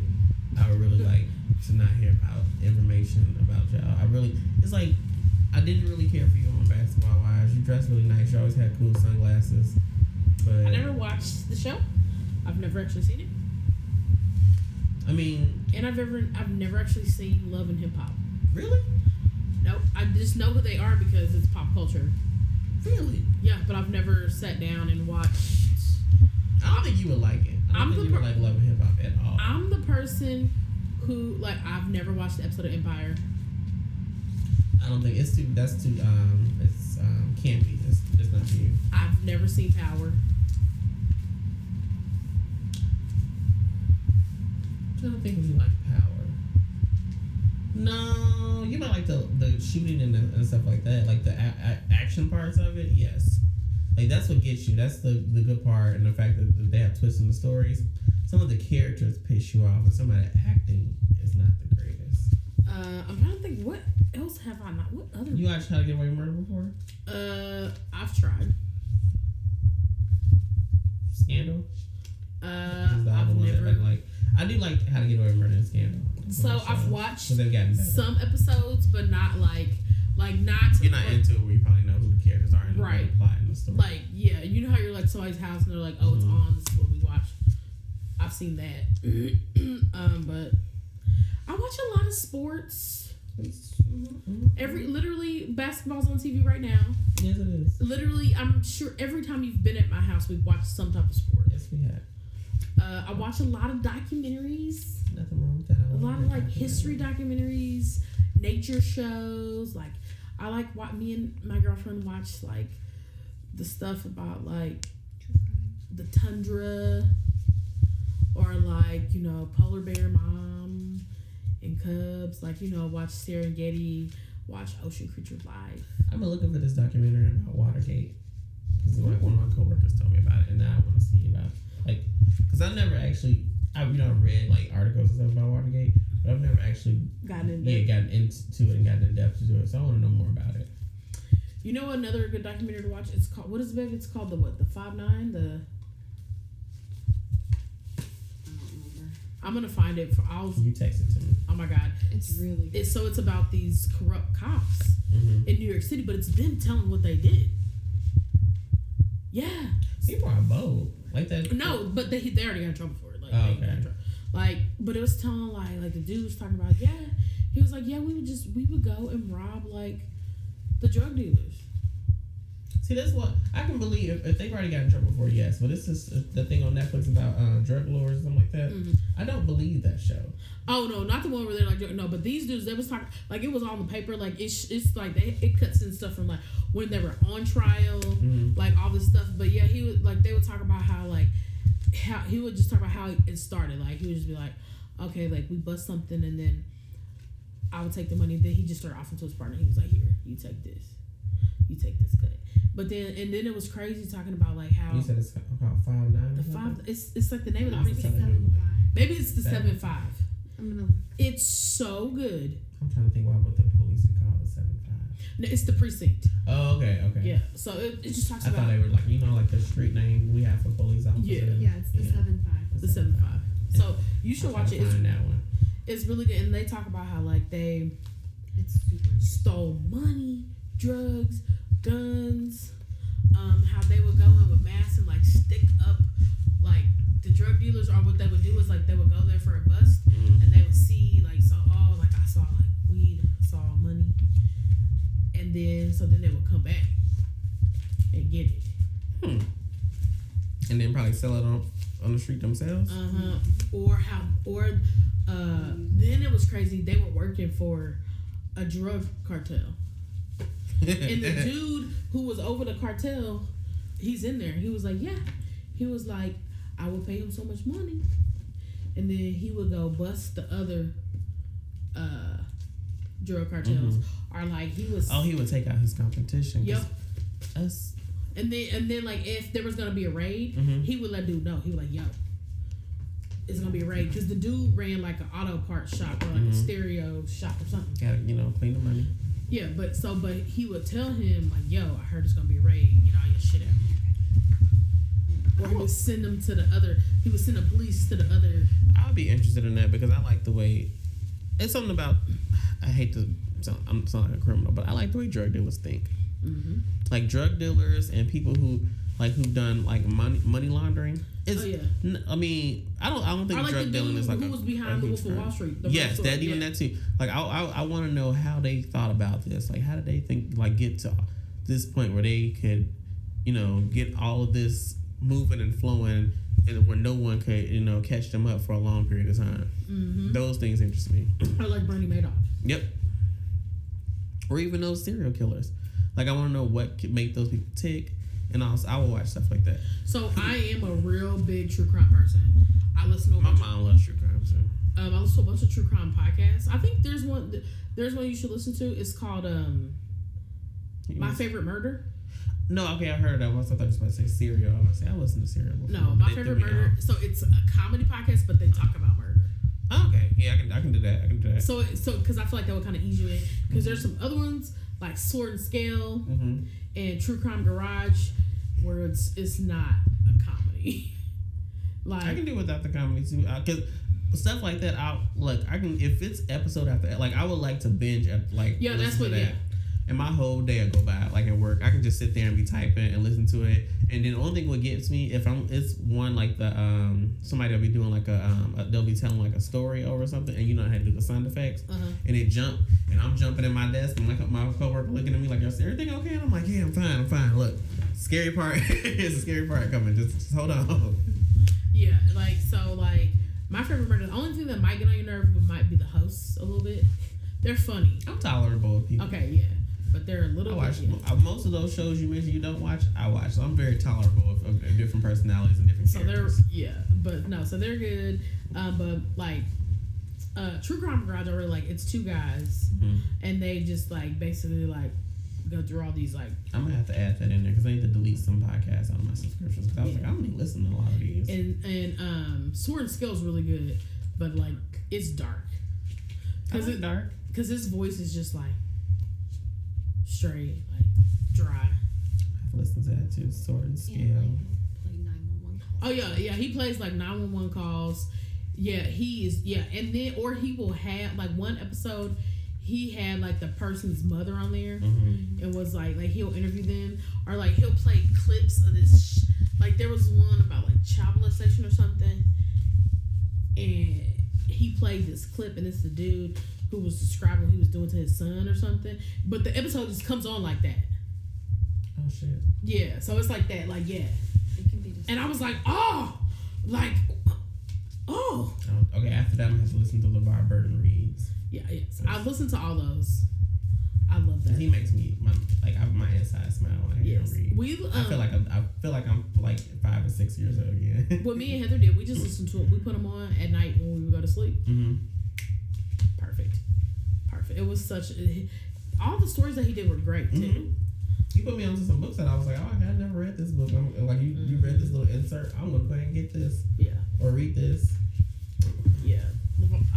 Speaker 3: I would really like to not hear about information about y'all. I really, it's like I didn't really care for you on Basketball Wives. You dressed really nice. You always had cool sunglasses, but
Speaker 2: I never watched the show. I've never actually seen it,
Speaker 3: I mean,
Speaker 2: and I've ever I've never actually seen Love and Hip Hop.
Speaker 3: really,
Speaker 2: No, I just know who they are because it's pop culture.
Speaker 3: really.
Speaker 2: Yeah, but I've never sat down and watched.
Speaker 3: I don't think you would like it. I think
Speaker 2: the per-
Speaker 3: like Love and Hip Hop at all.
Speaker 2: I'm the person who like I've never watched the episode of Empire.
Speaker 3: I don't think it's too. That's too. Um, it's um, campy. It's, it's not for you.
Speaker 2: I've never seen Power.
Speaker 3: Trying to think if you like Power. No, you might like the the shooting and, the, and stuff like that, like the a- a- action parts of it. Yes, like that's what gets you. That's the the good part, and the fact that, they have twists in the stories. Some of the characters piss you off, and some of the acting is not the greatest.
Speaker 2: Uh, I'm trying to think what else have I not? What other?
Speaker 3: You watched How to Get Away with Murder before?
Speaker 2: Uh, I've tried.
Speaker 3: Scandal.
Speaker 2: Uh,
Speaker 3: This is the other
Speaker 2: I've
Speaker 3: that
Speaker 2: never.
Speaker 3: Like. I do like How to Get Away with Murder and Scandal.
Speaker 2: So I've watched
Speaker 3: So they've
Speaker 2: some episodes, but not like like not to
Speaker 3: You're not
Speaker 2: the-
Speaker 3: into it where you probably know who the characters are and
Speaker 2: Right.
Speaker 3: the plot and the story.
Speaker 2: like yeah, you know how you're like somebody's house and they're like, oh, it's
Speaker 3: Mhm.
Speaker 2: on. This is what we watch. I've seen that. um, but I watch a lot of sports. Every literally basketball's on TV right now.
Speaker 3: Yes, it is.
Speaker 2: Literally, I'm sure every time you've been at my house, we've watched some type of sport.
Speaker 3: Yes, we have.
Speaker 2: Uh, I watch a lot of documentaries,
Speaker 3: Nothing wrong with that.
Speaker 2: A lot of like history documentaries, nature shows. Like I like what me and my girlfriend watch like the stuff about like the tundra or like you know polar bear mom and cubs. Like you know watch Serengeti, watch Ocean Creatures Live.
Speaker 3: I've been looking for this documentary about Watergate. 'Cause Like one of my coworkers told me about it, and now I want to see about like because I've never actually I you know read like articles and stuff about Watergate, but I've never actually
Speaker 2: Gotten in
Speaker 3: yeah gotten into it and gotten in depth to it. So I want to know more about it.
Speaker 2: You know another good documentary to watch? It's called what is it? baby? It's called the what? The five nine. The
Speaker 4: I don't remember.
Speaker 2: I'm gonna find it. For I'll.
Speaker 3: You text it to me.
Speaker 2: Oh my god.
Speaker 4: It's really
Speaker 2: It's so it's about these corrupt cops
Speaker 3: Mm-hmm.
Speaker 2: in New York City, but it's them telling what they did. Yeah.
Speaker 3: People are bold like that.
Speaker 2: No, but they they already got in trouble for it. Like,
Speaker 3: Oh,
Speaker 2: they got in
Speaker 3: okay.
Speaker 2: trouble. like, but it was telling like like the dude was talking about yeah. He was like yeah we would just we would go and rob like the drug dealers.
Speaker 3: See, that's what I can believe if, if they've already got in trouble for. it, Yes, but this is the thing on Netflix about uh, drug lords and something like that.
Speaker 2: Mhm.
Speaker 3: I don't believe that show.
Speaker 2: Oh no, not the one where they're like no, but these dudes they was talking like it was on the paper like it's it's like they it cuts in stuff from like when they were on trial,
Speaker 3: Mhm.
Speaker 2: like all this stuff. But yeah, he would like they would talk about how like how he would just talk about how it started. Like he would just be like, okay, like we bust something and then I would take the money. Then he just started offering to his partner. He was like, here, you take this, you take this cut. But then and then it was crazy talking about like how
Speaker 3: You said it's about five nine.
Speaker 2: the five it's it's like the name of the
Speaker 3: I'm
Speaker 2: precinct.
Speaker 3: sorry.
Speaker 4: Seven.
Speaker 2: Maybe it's the
Speaker 3: Seven.
Speaker 2: seven five.
Speaker 4: I'm gonna look.
Speaker 2: It's so good.
Speaker 3: I'm trying to think why would the police be called the seven five.
Speaker 2: No, it's the precinct.
Speaker 3: Oh, okay, okay.
Speaker 2: Yeah. So it, it just talks
Speaker 3: I
Speaker 2: about I
Speaker 3: thought they were like you know like the street name we have for police officers.
Speaker 2: Yeah.
Speaker 4: Yeah, it's the
Speaker 3: Yeah.
Speaker 4: seven five.
Speaker 2: the seven five. So you should
Speaker 3: I'll
Speaker 2: watch it. It's,
Speaker 3: that one.
Speaker 2: it's really good, and they talk about how like they
Speaker 4: It's super.
Speaker 2: stole money, drugs, guns. Um, how they would go in with masks and like stick up, like the drug dealers, or what they would do is like they would go there for a bust,
Speaker 3: Mhm.
Speaker 2: And then so then they would come back and get it.
Speaker 3: Hmm. And then probably sell it on on the street themselves.
Speaker 2: Uh huh. Or how? Or uh, then it was crazy. They were working for a drug cartel, and the dude who was over the cartel, he's in there. He was like, yeah. He was like, I would pay him so much money, and then he would go bust the other uh, drug cartels. Or like he was.
Speaker 3: oh, he would take out his competition.
Speaker 2: Yep.
Speaker 3: Us.
Speaker 2: And then and then like if there was gonna be a raid,
Speaker 3: Mhm.
Speaker 2: he would let dude know. He was like, "Yo, it's gonna be a raid," because the dude ran like an auto parts shop or like a
Speaker 3: Mhm.
Speaker 2: stereo shop or something.
Speaker 3: Gotta you know clean the money.
Speaker 2: Yeah, but so but he would tell him like, "Yo, I heard it's gonna be a raid. Get all your shit out." Or he would send them to the other. He would send the police to the other.
Speaker 3: I would be interested in that because I like the way it's something about. I hate to sound, I'm sound like a criminal, but I like the way drug dealers think.
Speaker 2: Mm-hmm.
Speaker 3: Like drug dealers and people who like who've done like money money laundering. Is
Speaker 2: Oh yeah.
Speaker 3: n- I mean, I don't. I don't think
Speaker 2: I like
Speaker 3: drug dealing is like
Speaker 2: who
Speaker 3: a,
Speaker 2: was behind the Wolf of. Wall Street.
Speaker 3: Yes, that even
Speaker 2: yeah.
Speaker 3: that too. Like I, I, I want to know how they thought about this. Like how did they think like get to this point where they could, you know, get all of this moving and flowing, and where no one could, you know, catch them up for a long period of time.
Speaker 2: Mhm.
Speaker 3: Those things interest me.
Speaker 2: I like Bernie Madoff.
Speaker 3: Yep. Or even those serial killers. Like I want to know what could make those people tick, and also I will watch stuff like that.
Speaker 2: So I am a real big true crime person. I listen to a
Speaker 3: My mom loves true crime too.
Speaker 2: Um, I listen to a bunch of true crime podcasts. I think there's one. There's one you should listen to. It's called um, My Favorite Murder.
Speaker 3: No, okay, I heard that once. I thought you were supposed to say serial. I was say I listened to serial before.
Speaker 2: No, My
Speaker 3: they
Speaker 2: Favorite Murder. So it's a comedy podcast, but they talk about murder.
Speaker 3: Oh, okay, yeah, I can, I can do that. I can do that.
Speaker 2: So so because I feel like that would kind of ease you in. Because there's some other ones like Sword and Scale
Speaker 3: hmm
Speaker 2: and True Crime Garage, where it's it's not a comedy. like
Speaker 3: I can do without the comedy too, because stuff like that. I look. I can if it's episode after like I would like to binge at like
Speaker 2: Yeah, that's what-
Speaker 3: that.
Speaker 2: yeah.
Speaker 3: And my whole day will go by like at work. I can just sit there and be typing and listen to it. And then the only thing what gets me if I'm it's one like the um somebody will be doing like a um a, they'll be telling like a story over something and you know how to do the sound effects
Speaker 2: uh-huh.
Speaker 3: and it jump and I'm jumping in my desk and my, my coworker looking at me like is everything okay? And I'm like yeah I'm fine I'm fine. Look, scary part is a scary part coming. Just, just hold on.
Speaker 2: yeah, like so like My Favorite Murder. The only thing that might get on your nerve might be the hosts a little bit. They're funny.
Speaker 3: I'm tolerable with people.
Speaker 2: Okay, yeah, but they're a little.
Speaker 3: watch
Speaker 2: bit,
Speaker 3: uh, most of those shows you mentioned you don't watch. I watch, so I'm very tolerable of, of different personalities and different
Speaker 2: So they're yeah, but no, so they're good. Um, but like, uh, True Crime Garage, I really like. It's two guys,
Speaker 3: Mhm.
Speaker 2: and they just like basically like go through all these like
Speaker 3: I'm gonna have to add that in there because I need to delete some podcasts out of my subscriptions. Because I was
Speaker 2: Yeah.
Speaker 3: like, I'm gonna listen to a lot of these.
Speaker 2: and and um, Sword and Scale is really good, but like it's dark
Speaker 3: I
Speaker 2: because
Speaker 3: like
Speaker 2: it
Speaker 3: dark.
Speaker 2: because his voice is just like straight like dry.
Speaker 3: I have to listen to that too. Sword and Scale.
Speaker 4: And like play 911 calls.
Speaker 2: Oh yeah, yeah. He plays like nine one one calls. Yeah, he is. Yeah, and then or he will have like one episode. He had like the person's mother on there.
Speaker 3: hmm
Speaker 2: and was like like he'll interview them or like he'll play clips of this sh- Like there was one about like child molestation or something, and he played this clip, and it's the dude who was describing what he was doing to his son or something. But the episode just comes on like that.
Speaker 3: Oh shit.
Speaker 2: Yeah, so it's like that, like yeah.
Speaker 4: It can be just.
Speaker 2: And I was like, oh, like, oh,
Speaker 3: Oh, okay, after that, I'm gonna have to listen to LeVar Burton reads.
Speaker 2: yeah, yes. I listened to all those. I love that.
Speaker 3: He makes me my like I, my inside smile when I hear
Speaker 2: Yes,
Speaker 3: him read.
Speaker 2: we. Um,
Speaker 3: I feel like I'm, I feel like I'm like five or six years old again.
Speaker 2: what me and Heather did, we just listened to it. We put them on at night when we would go to sleep.
Speaker 3: hmm
Speaker 2: Perfect, perfect. It was such. All the stories that he did were great too.
Speaker 3: Mhm. You put me onto some books that I was like, oh, I never read this book. I'm, like you, you read this little insert. I'm gonna go ahead and get this
Speaker 2: Yeah,
Speaker 3: or read this.
Speaker 2: yeah.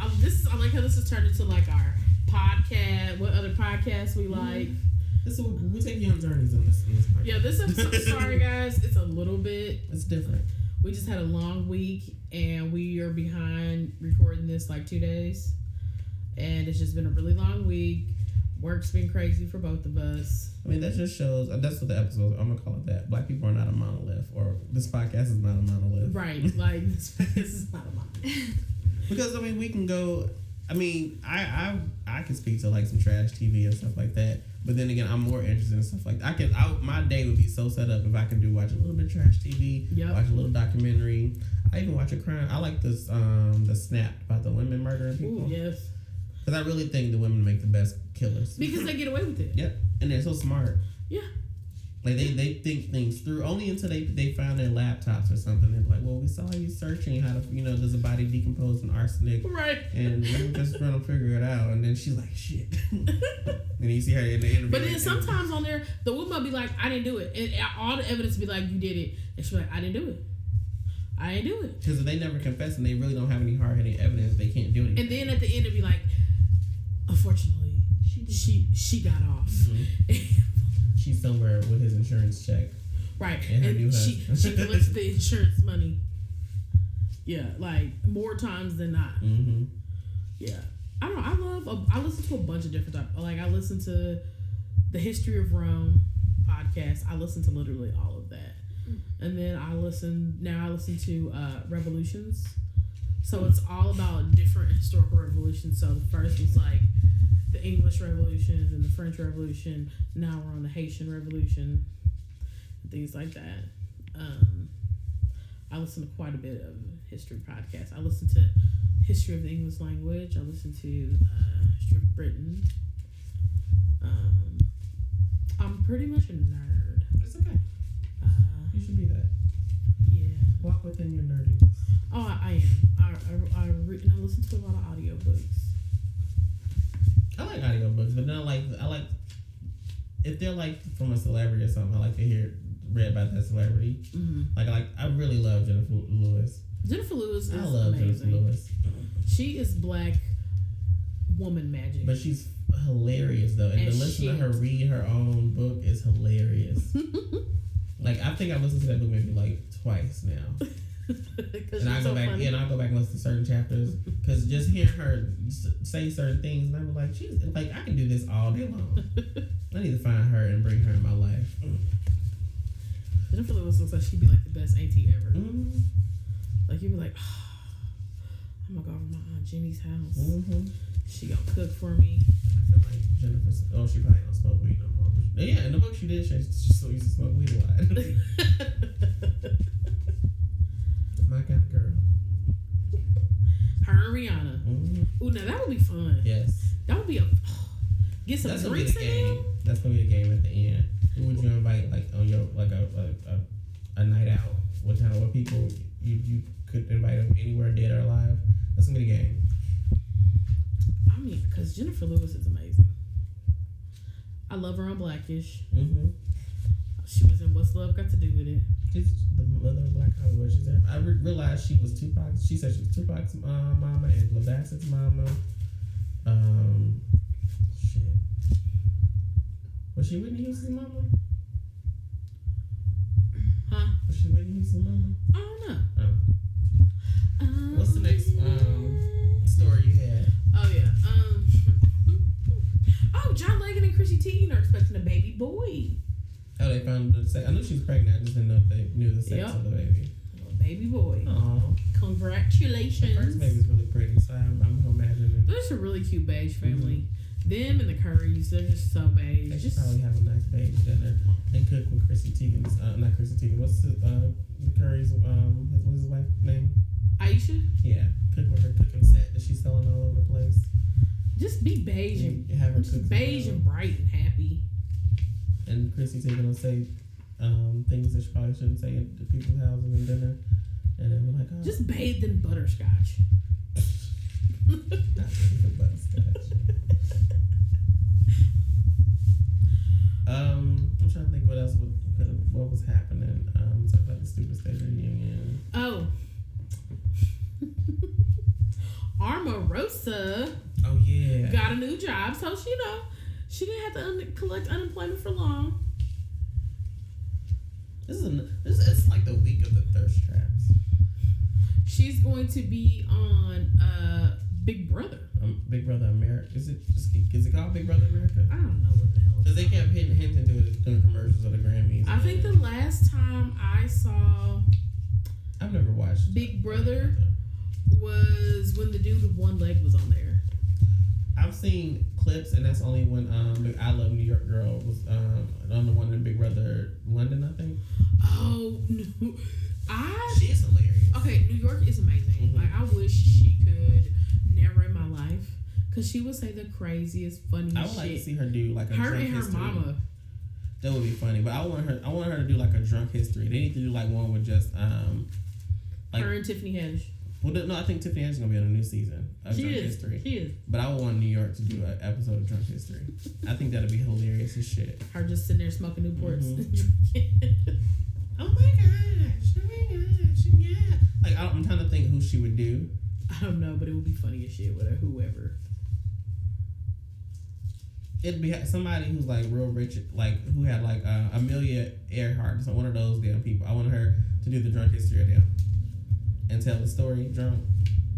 Speaker 2: I, this is. I like how this has turned into like our podcast. What other podcasts we like?
Speaker 3: This is, we take you on journeys in this. In this podcast.
Speaker 2: Yeah, this episode. sorry guys, it's a little bit
Speaker 3: It's different.
Speaker 2: We just had a long week and we are behind recording this like two days. And it's just been a really long week. Work's been crazy for both of us.
Speaker 3: I mean, that just shows. and That's what the episode. I'm gonna call it that. Black people are not a monolith, or this podcast is not a monolith.
Speaker 2: Right. Like, this, is not a month.
Speaker 3: Because I mean, we can go. I mean, I I I can speak to like some trash TV and stuff like that. But then again, I'm more interested in stuff like I can. I, my day would be so set up if I can do watch a little bit of trash TV,
Speaker 2: Yep.
Speaker 3: watch a little documentary. I even watch a crime. I like this um the snap about the women murdering
Speaker 2: Ooh,
Speaker 3: people
Speaker 2: yes.
Speaker 3: Because I really think the women make the best killers.
Speaker 2: Because they get away with it.
Speaker 3: Yep, and they're so smart.
Speaker 2: Yeah.
Speaker 3: Like they, they think things through only until they, they find their laptops or something. They're like, well, we saw you searching how to, you know, does a body decompose in arsenic?
Speaker 2: Right.
Speaker 3: And we were just trying to figure it out. And then she's like, shit. and you see her in the interview.
Speaker 2: But then
Speaker 3: like,
Speaker 2: sometimes on there, the woman will be like, I didn't do it. And all the evidence be like, you did it. And she'll like, I didn't do it. I didn't do it.
Speaker 3: Because if they never confess and they really don't have any hard hitting evidence, they can't do anything.
Speaker 2: And then at the end, it'll be like, unfortunately,
Speaker 4: She did.
Speaker 2: she she got off.
Speaker 3: Mhm. she's somewhere with his insurance check.
Speaker 2: Right.
Speaker 3: And her new
Speaker 2: And she she collects the insurance money. Yeah, like more times than not.
Speaker 3: Mm-hmm.
Speaker 2: Yeah. I don't know. I love I listen to a bunch of different type. Like I listen to the History of Rome podcast. I listen to literally all of that. And then I listen now I listen to uh Revolutions. So it's all about different historical revolutions. So the first was like the English Revolution and the French Revolution. Now we're on the Haitian Revolution. Things like that. Um, I listen to quite a bit of history podcasts. I listen to History of the English Language. I listen to uh, History of Britain. Um, I'm pretty much a nerd.
Speaker 3: It's okay.
Speaker 2: Uh,
Speaker 3: You should be that.
Speaker 2: yeah.
Speaker 3: Walk within your nerdiness.
Speaker 2: Oh, I, I am. I, And I listen to a lot of audiobooks.
Speaker 3: I like audiobooks, but then I like I like if they're like from a celebrity or something, I like to hear read by that celebrity.
Speaker 2: Mm-hmm.
Speaker 3: Like like I really love Jennifer Lewis.
Speaker 2: Jennifer Lewis is
Speaker 3: I love
Speaker 2: amazing.
Speaker 3: Jennifer Lewis.
Speaker 2: She is black woman magic.
Speaker 3: But she's hilarious though. And,
Speaker 2: And
Speaker 3: to listen to her read her own book is hilarious. like I think I listened to that book maybe like twice now. And I go
Speaker 2: so
Speaker 3: back
Speaker 2: funny.
Speaker 3: and I go back and listen to certain chapters because just hearing her say certain things, and I'm like, she's like, I can do this all day long. I need to find her and bring her in my life.
Speaker 2: Jennifer Lewis looks like she'd be like the best auntie ever.
Speaker 3: Mm-hmm.
Speaker 2: Like you'd be like, I'm gonna go over to my aunt Jenny's house.
Speaker 3: Mm-hmm.
Speaker 2: She gonna cook for me.
Speaker 3: I feel like Jennifer. Oh, she probably don't smoke weed no more. But yeah, in the book she did. She, she still used to smoke weed a lot. my of girl.
Speaker 2: Her and Rihanna.
Speaker 3: Mm-hmm.
Speaker 2: Ooh, now that would be fun.
Speaker 3: Yes.
Speaker 2: That would be a get some
Speaker 3: That's gonna be
Speaker 2: drinks
Speaker 3: the
Speaker 2: in.
Speaker 3: game. That's gonna be the game at the end. Who would you invite, like on your like a a, a, a night out? What kind of what people you you could invite them anywhere, dead or alive? That's gonna be the game.
Speaker 2: I mean, because Jennifer Lewis is amazing. I love her on Blackish.
Speaker 3: Mm-hmm.
Speaker 2: She was in What's Love Got to Do with It.
Speaker 3: She's the mother of Black Hollywood. She's there. I re- realized she was Tupac. She said she was Tupac's uh, mama, Angela Bassett's mama. Um, shit. Was she Whitney Houston's mama?
Speaker 2: Huh?
Speaker 3: Was she Whitney Houston's mama?
Speaker 2: I don't know.
Speaker 3: Oh. What's the next um story you had?
Speaker 2: Oh yeah. Um. oh, John Legend and Chrissy Teigen are expecting a baby boy.
Speaker 3: Oh, they found the sex. I knew she was pregnant. I just didn't know if they knew the sex
Speaker 2: Yep.
Speaker 3: of the baby.
Speaker 2: Baby boy.
Speaker 3: Oh, the
Speaker 2: Congratulations.
Speaker 3: first baby's really pretty, so I'm, I'm imagining
Speaker 2: just a really cute beige family. Them and the Currys, they're just so beige.
Speaker 3: they should
Speaker 2: Just
Speaker 3: probably have a nice baby dinner and cook with Chrissy Teigen's. Uh, not Chrissy Teigen. What's the, uh, the Curry's? Um, his, what's his wife's name?
Speaker 2: Ayesha,
Speaker 3: Yeah, cook with her cooking set that she's selling all over the place.
Speaker 2: just be beige and
Speaker 3: And have her
Speaker 2: just beige and bright and happy.
Speaker 3: And Chrissy Teigen will say um, things that she probably shouldn't say at the people's houses and dinner, and then we're like, oh,
Speaker 2: Just bathed in butterscotch.
Speaker 3: not butterscotch. Um, I'm trying to think what else would, could have, what was happening. Um, talk about the stupid state reunion.
Speaker 2: oh. Omarosa
Speaker 3: Oh yeah.
Speaker 2: got a new job, so she you know she didn't have to un- collect unemployment for long.
Speaker 3: This is an, this is like the week of the thirst traps.
Speaker 2: She's going to be on uh Big Brother.
Speaker 3: Um, Big Brother America. Is it is it called Big Brother America?
Speaker 2: I don't know what the hell.
Speaker 3: Because they kept hitting hints into it during commercials of the Grammys.
Speaker 2: I think the last time I saw
Speaker 3: I've never watched
Speaker 2: Big Brother was when the dude with one leg was on there.
Speaker 3: I've seen clips, and that's only when um I Love New York Girl was um on the one in Big Brother London, I think.
Speaker 2: Oh no, I
Speaker 3: She's hilarious.
Speaker 2: okay. New York is amazing.
Speaker 3: Mhm.
Speaker 2: Like I wish she could narrate my life because she would say the craziest, funniest
Speaker 3: I would
Speaker 2: shit.
Speaker 3: like to see her do like a
Speaker 2: her and her
Speaker 3: history.
Speaker 2: mama.
Speaker 3: That would be funny, but I want her. I want her to do like a drunk history. They need to do like one with just um. Like-
Speaker 2: her and Tiffany Haddish.
Speaker 3: Well, no, I think Tiffany Haddish is gonna be on a new season of
Speaker 2: She
Speaker 3: Drunk
Speaker 2: is.
Speaker 3: History.
Speaker 2: She is.
Speaker 3: But I would want New York to do an episode of Drunk History. I think that'd be hilarious as shit.
Speaker 2: Her just sitting there smoking Newports.
Speaker 3: Mhm. Oh my gosh! Oh my gosh! Yeah. Like I- I'm trying to think who she would do.
Speaker 2: I don't know, but it would be funny as shit with her, whoever.
Speaker 3: It'd be somebody who's like real rich, like who had like uh, Amelia Earhart, so one of those damn people. I want her to do the drunk history of them and tell the story drunk.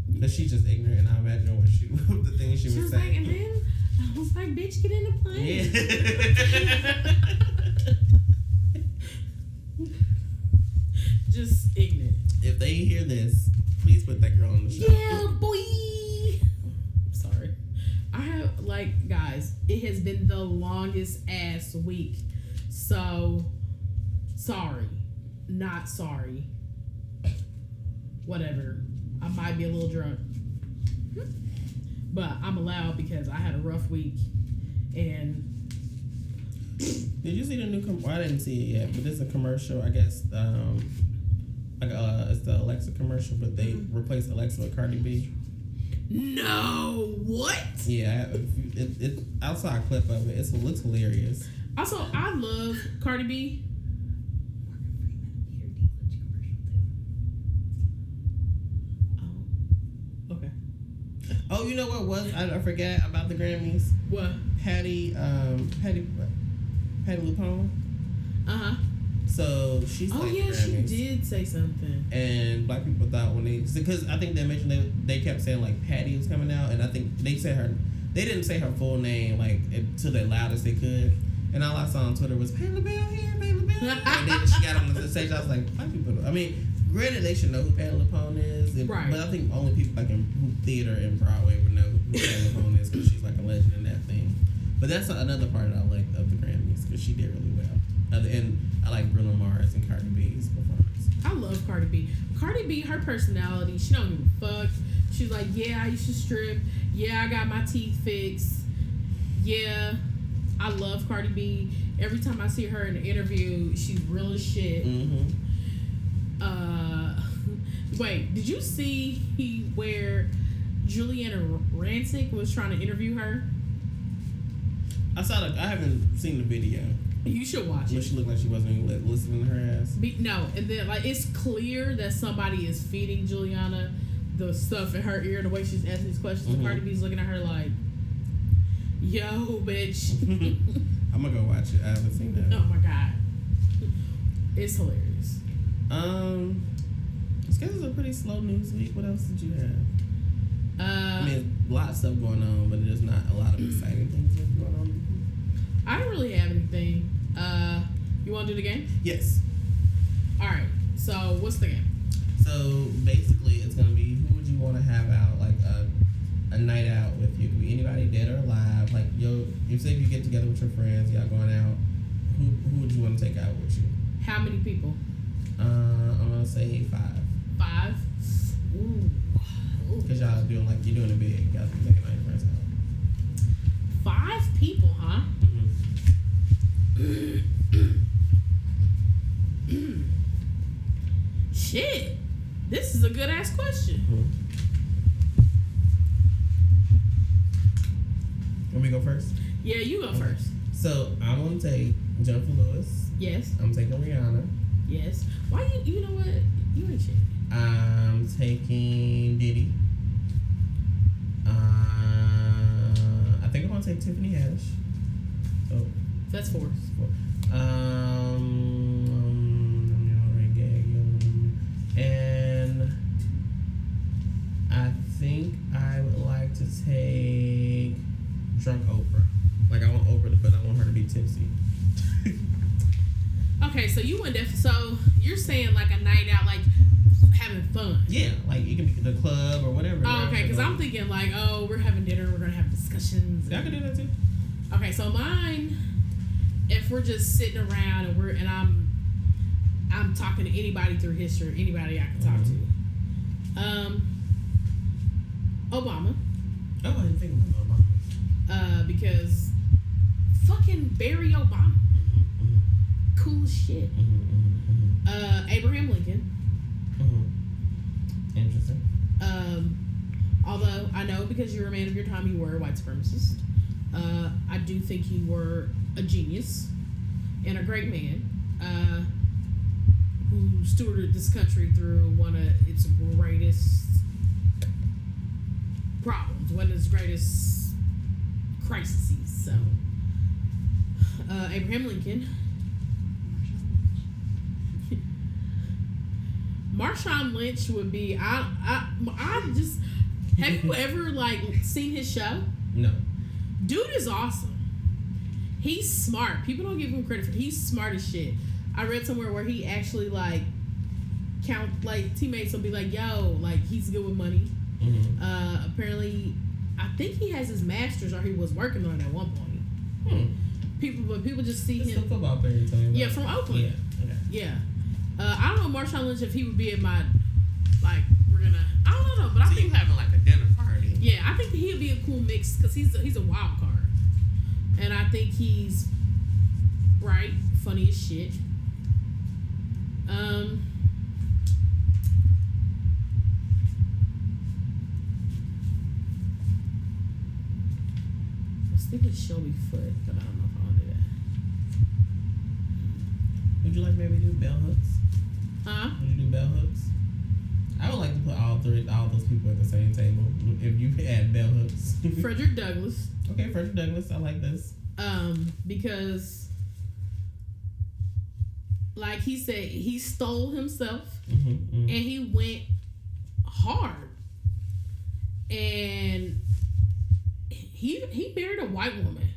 Speaker 3: But she's just ignorant, and I imagine what she, the things she,
Speaker 2: She
Speaker 3: would
Speaker 2: was
Speaker 3: say.
Speaker 2: like, and then I was like, bitch, get in the plane.
Speaker 3: yeah.
Speaker 2: Just ignorant.
Speaker 3: if they hear this, please put that girl on the show.
Speaker 2: Yeah, boy. Sorry. I have like guys, it has been the longest ass week. So sorry. Not sorry. Whatever. I might be a little drunk. But I'm allowed because I had a rough week and
Speaker 3: Did you see the new? Com- well, I didn't see it yet, but there's a commercial. I guess um, like uh, it's the Alexa commercial, but they
Speaker 2: Mm-hmm.
Speaker 3: replaced Alexa with Cardi B.
Speaker 2: No what?
Speaker 3: Yeah, if you- it, it, I saw a clip of it. It's, it looks hilarious.
Speaker 2: Also, I love Cardi B. Oh. Okay.
Speaker 3: Oh, you know what was I, I forgot about the Grammys?
Speaker 2: What?
Speaker 3: Patty, um, Patty, Patti LuPone.
Speaker 2: Uh huh.
Speaker 3: So she's
Speaker 2: Oh yeah, she did say something.
Speaker 3: And black people thought when they because I think they mentioned they, they kept saying like Patty was coming out, and I think they said her they didn't say her full name like to the loudest they could. And all I saw on Twitter was Patti LaBelle here, Patti LaBelle. and then she got on the stage. I was like, black people. I mean, granted they should know who Patti LuPone is, and-
Speaker 2: Right.
Speaker 3: but I think only people like in theater and Broadway would know who LuPone is because she's like a legend in that thing. But that's another part that I like of the Grammys because she did really well. Other- And I like Bruno Mars and Cardi B's performance.
Speaker 2: I love Cardi B. Cardi B, her personality, she don't give a fuck. She's like, yeah, I used to strip. Yeah, I got my teeth fixed. Yeah, I love Cardi B. Every time I see her in an interview, she's real as shit.
Speaker 3: Mm-hmm.
Speaker 2: Uh, wait, did you see he where Giuliana Rancic was trying to interview her?
Speaker 3: I saw the. I haven't seen the video.
Speaker 2: You should watch
Speaker 3: But
Speaker 2: it.
Speaker 3: she looked like she wasn't even listening to her ass.
Speaker 2: Be, no, and then like it's clear that somebody is feeding Giuliana the stuff in her ear, the way she's asking these questions.
Speaker 3: Mhm.
Speaker 2: Cardi B's looking at her like, "Yo, bitch."
Speaker 3: I'm gonna go watch it. I haven't seen that.
Speaker 2: oh my god, it's hilarious.
Speaker 3: Um, I guess it's a pretty slow news week. What else did you have?
Speaker 2: Uh,
Speaker 3: I mean, a lot of stuff going on, but there's not a lot of exciting things that going on.
Speaker 2: I don't really have anything. Uh, you want want to do the game?
Speaker 3: Yes.
Speaker 2: All right. So what's the game?
Speaker 3: So basically, it's gonna be who would you want to have out like a, a night out with you? Could be anybody dead or alive. Like yo, you say you get together with your friends, y'all going out. Who who would you want to take out with you?
Speaker 2: How many people?
Speaker 3: Uh, I'm gonna say five.
Speaker 2: Five. Ooh. Ooh.
Speaker 3: Cause y'all doing like you're doing a big. Y'all be taking all your friends out.
Speaker 2: Five people, huh? Mm-hmm. Shit. This is a good ass question. Mm-hmm.
Speaker 3: Want me to go first?
Speaker 2: Yeah, you go first.
Speaker 3: So I'm gonna take Jennifer Lewis.
Speaker 2: Yes.
Speaker 3: I'm taking Rihanna.
Speaker 2: Yes. Why you? You know what? You ain't shit.
Speaker 3: I'm taking Diddy. Uh, I think I'm gonna take Tiffany Haddish. So
Speaker 2: That's four. Four.
Speaker 3: Um, and I think I would like to take drunk Oprah. Like I want Oprah but I want her to be tipsy.
Speaker 2: Okay, so you went def- so you're saying like a night out, like having fun.
Speaker 3: Yeah, like you can be the club or whatever.
Speaker 2: Oh, thinking like, oh, we're having dinner, we're gonna have discussions.
Speaker 3: Y'all can do that too.
Speaker 2: Okay, so mine, if we're just sitting around and we're and I'm, I'm talking to anybody through history, anybody I can talk to. Um, Obama,
Speaker 3: Oh, I didn't think about mom.
Speaker 2: uh, because fucking Barry Obama, cool as shit. Uh, Abraham Lincoln.
Speaker 3: Interesting.
Speaker 2: Um, although I know because you're a man of your time, you were a white supremacist. Uh, I do think you were a genius and a great man uh, who stewarded this country through one of its greatest problems, one of its greatest crises. So, uh, Abraham Lincoln. Marshawn Lynch would be. I. I. I just. Have you ever like seen his show?
Speaker 3: No.
Speaker 2: Dude is awesome. He's smart. People don't give him credit for. He's smart as shit. I read somewhere where he actually like count like teammates will be like, "Yo, like he's good with money."
Speaker 3: Mm-hmm.
Speaker 2: Uh, apparently, I think he has his master's or he was working on it at one point.
Speaker 3: Hmm.
Speaker 2: People, but people just see
Speaker 3: It's the
Speaker 2: him.
Speaker 3: football player
Speaker 2: Yeah, from Oakland.
Speaker 3: Yeah. Okay.
Speaker 2: Yeah. Uh, I don't know Marshawn Lynch if he would be in my like we're gonna. I don't know, but I
Speaker 3: So
Speaker 2: think
Speaker 3: you having like a dinner party?
Speaker 2: yeah, I think he'd be a cool mix because he's a, he's a wild card, and I think he's bright, funny as shit. Um. I was thinking Shelby Foote, but I don't know if I want to do that.
Speaker 3: Would you like maybe do bell hooks?
Speaker 2: Huh?
Speaker 3: Would you do bell hooks? I would like to put all three, all those people at the same table. If you add bell hooks.
Speaker 2: Frederick Douglass.
Speaker 3: okay, Frederick Douglass. I like this.
Speaker 2: um, because like he said he stole himself
Speaker 3: Mm-hmm,
Speaker 2: and he went hard and he he married a white woman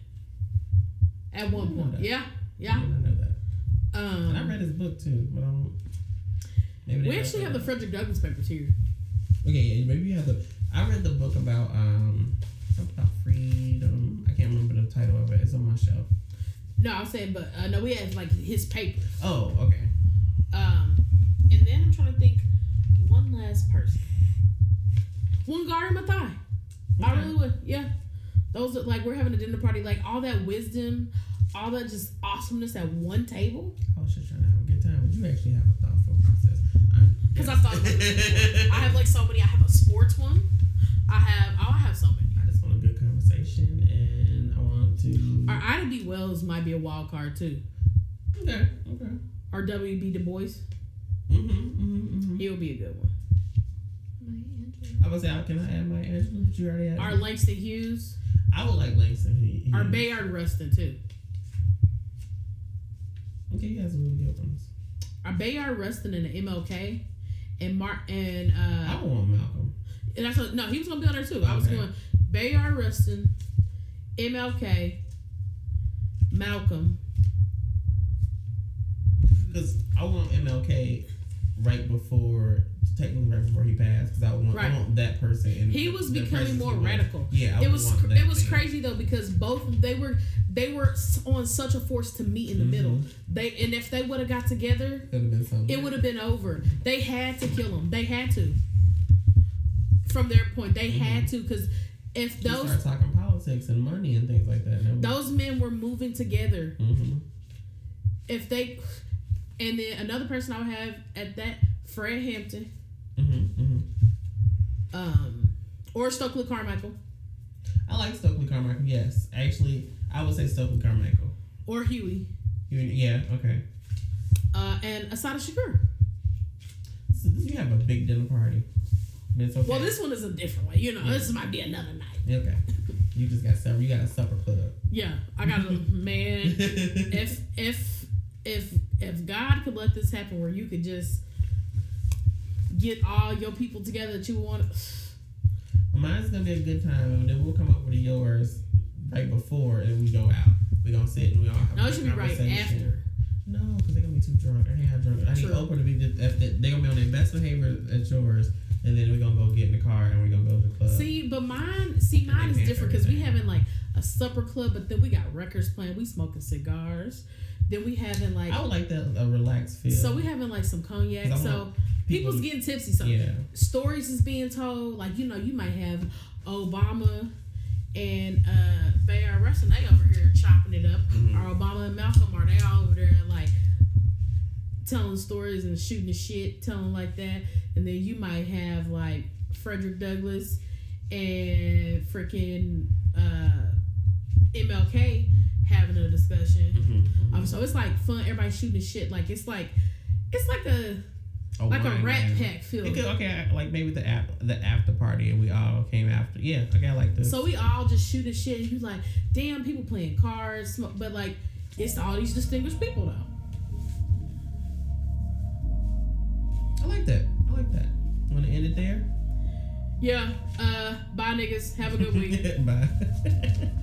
Speaker 2: at one
Speaker 3: I didn't know
Speaker 2: point
Speaker 3: that.
Speaker 2: yeah
Speaker 3: I know that. And I
Speaker 2: um,
Speaker 3: read his book too, but I don't. Maybe
Speaker 2: we actually have the. Frederick Douglass papers here
Speaker 3: Okay, yeah, maybe you have the. I read the book about um something about freedom. I can't remember the title of it. It's on my shelf.
Speaker 2: no I'm saying but uh, no we have like his papers
Speaker 3: Oh, okay.
Speaker 2: um, and then I'm trying to think one last person one Gary Mathai I
Speaker 3: Okay.
Speaker 2: really would. Yeah. Those are like we're having a dinner party, like all that wisdom, all that just awesomeness at one table.
Speaker 3: I was just trying to have a good time, but you actually have a process.
Speaker 2: Because I thought about it. I have like so many. I have a sports one. I have oh I have so many.
Speaker 3: I just want a good conversation, and I want to.
Speaker 2: Or Ida B. Wells might be a wild card too.
Speaker 3: Okay. Okay.
Speaker 2: Or W. B. Du Bois.
Speaker 3: Mm-hmm. Mm-hmm. mm-hmm.
Speaker 2: He would be a good one.
Speaker 4: Maya Angelou.
Speaker 3: I was say, can I add my Angela? But you already had.
Speaker 2: Or Langston Hughes.
Speaker 3: I would like Langston. He, he
Speaker 2: Or Bayard Rustin too.
Speaker 3: Okay, he has some really good ones.
Speaker 2: Or Bayard Rustin and the MLK. And Mark and
Speaker 3: I
Speaker 2: uh
Speaker 3: would want Malcolm.
Speaker 2: and I what no, he was gonna be on there too. I was going Bayard Rustin, MLK, Malcolm,
Speaker 3: because I want MLK right before, technically right before he passed, because I want
Speaker 2: Right.
Speaker 3: I want that person. In
Speaker 2: He was becoming more radical.
Speaker 3: Yeah, I
Speaker 2: it was
Speaker 3: want
Speaker 2: cr-
Speaker 3: that
Speaker 2: it was crazy though because both they were they were on such a force to meet in the middle.
Speaker 3: Mhm.
Speaker 2: They and if they would have got together,
Speaker 3: Could have been something.
Speaker 2: it would have been over. They had to kill him. They had to. From their point, they had to because if those
Speaker 3: started talking politics and money and things like that.
Speaker 2: Those men were moving together,
Speaker 3: hmm
Speaker 2: if they and then another person I would have at that Fred Hampton,
Speaker 3: hmm hmm
Speaker 2: um, or Stokely Carmichael,
Speaker 3: I like Stokely Carmichael. Yes, actually, I would say Stokely Carmichael.
Speaker 2: or Huey,
Speaker 3: You, yeah, okay.
Speaker 2: uh, and Assata Shakur.
Speaker 3: So you have a big dinner party. Okay.
Speaker 2: Well, this one is a different one. You know, this might be another night.
Speaker 3: Okay. You just got supper. You got a supper club.
Speaker 2: Yeah, I got a man. If if if if God could let this happen, where you could just get all your people together that you want.
Speaker 3: Mine's gonna be a good time, and then we'll come over to yours right before, and we go out. We gonna sit and we all have.
Speaker 2: No,
Speaker 3: a
Speaker 2: it should be right after.
Speaker 3: No, because they're gonna be too drunk. I can't have drunk. I need
Speaker 2: True.
Speaker 3: Oprah to be just, if they, they're gonna be on their best behavior at yours, and then we're gonna go get in the car and we're gonna go to the club.
Speaker 2: See, but mine, see, mine is
Speaker 3: They pay for
Speaker 2: different because we having like a supper club, but then we got records playing. We smoking cigars. Then we having like
Speaker 3: I would like that a relaxed feel.
Speaker 2: so we having like some cognac. So people's
Speaker 3: people-
Speaker 2: getting tipsy. So
Speaker 3: yeah.
Speaker 2: stories is being told. Like you know, you might have Obama and uh Bayard Rustin. They over here chopping it up.
Speaker 3: Mhm.
Speaker 2: Or Obama and Malcolm are they all over there like telling stories and shooting the shit, telling like that. And then you might have like Frederick Douglass and freaking uh, MLK having a discussion.
Speaker 3: Mhm, mhm.
Speaker 2: Um, so it's like fun. Everybody shooting shit. Like it's like it's like a
Speaker 3: Oh,
Speaker 2: like a rat
Speaker 3: man.
Speaker 2: pack feel.
Speaker 3: It could, okay, like maybe the ap- the after party and we all came after. Yeah, okay, I like this.
Speaker 2: So we all just shooting shit, and you like, damn, people playing cards, smoke, but like, it's all these distinguished people though.
Speaker 3: I like that. I like that. Want to end it there?
Speaker 2: Yeah. Uh, bye, niggas. Have a good week.
Speaker 3: Bye.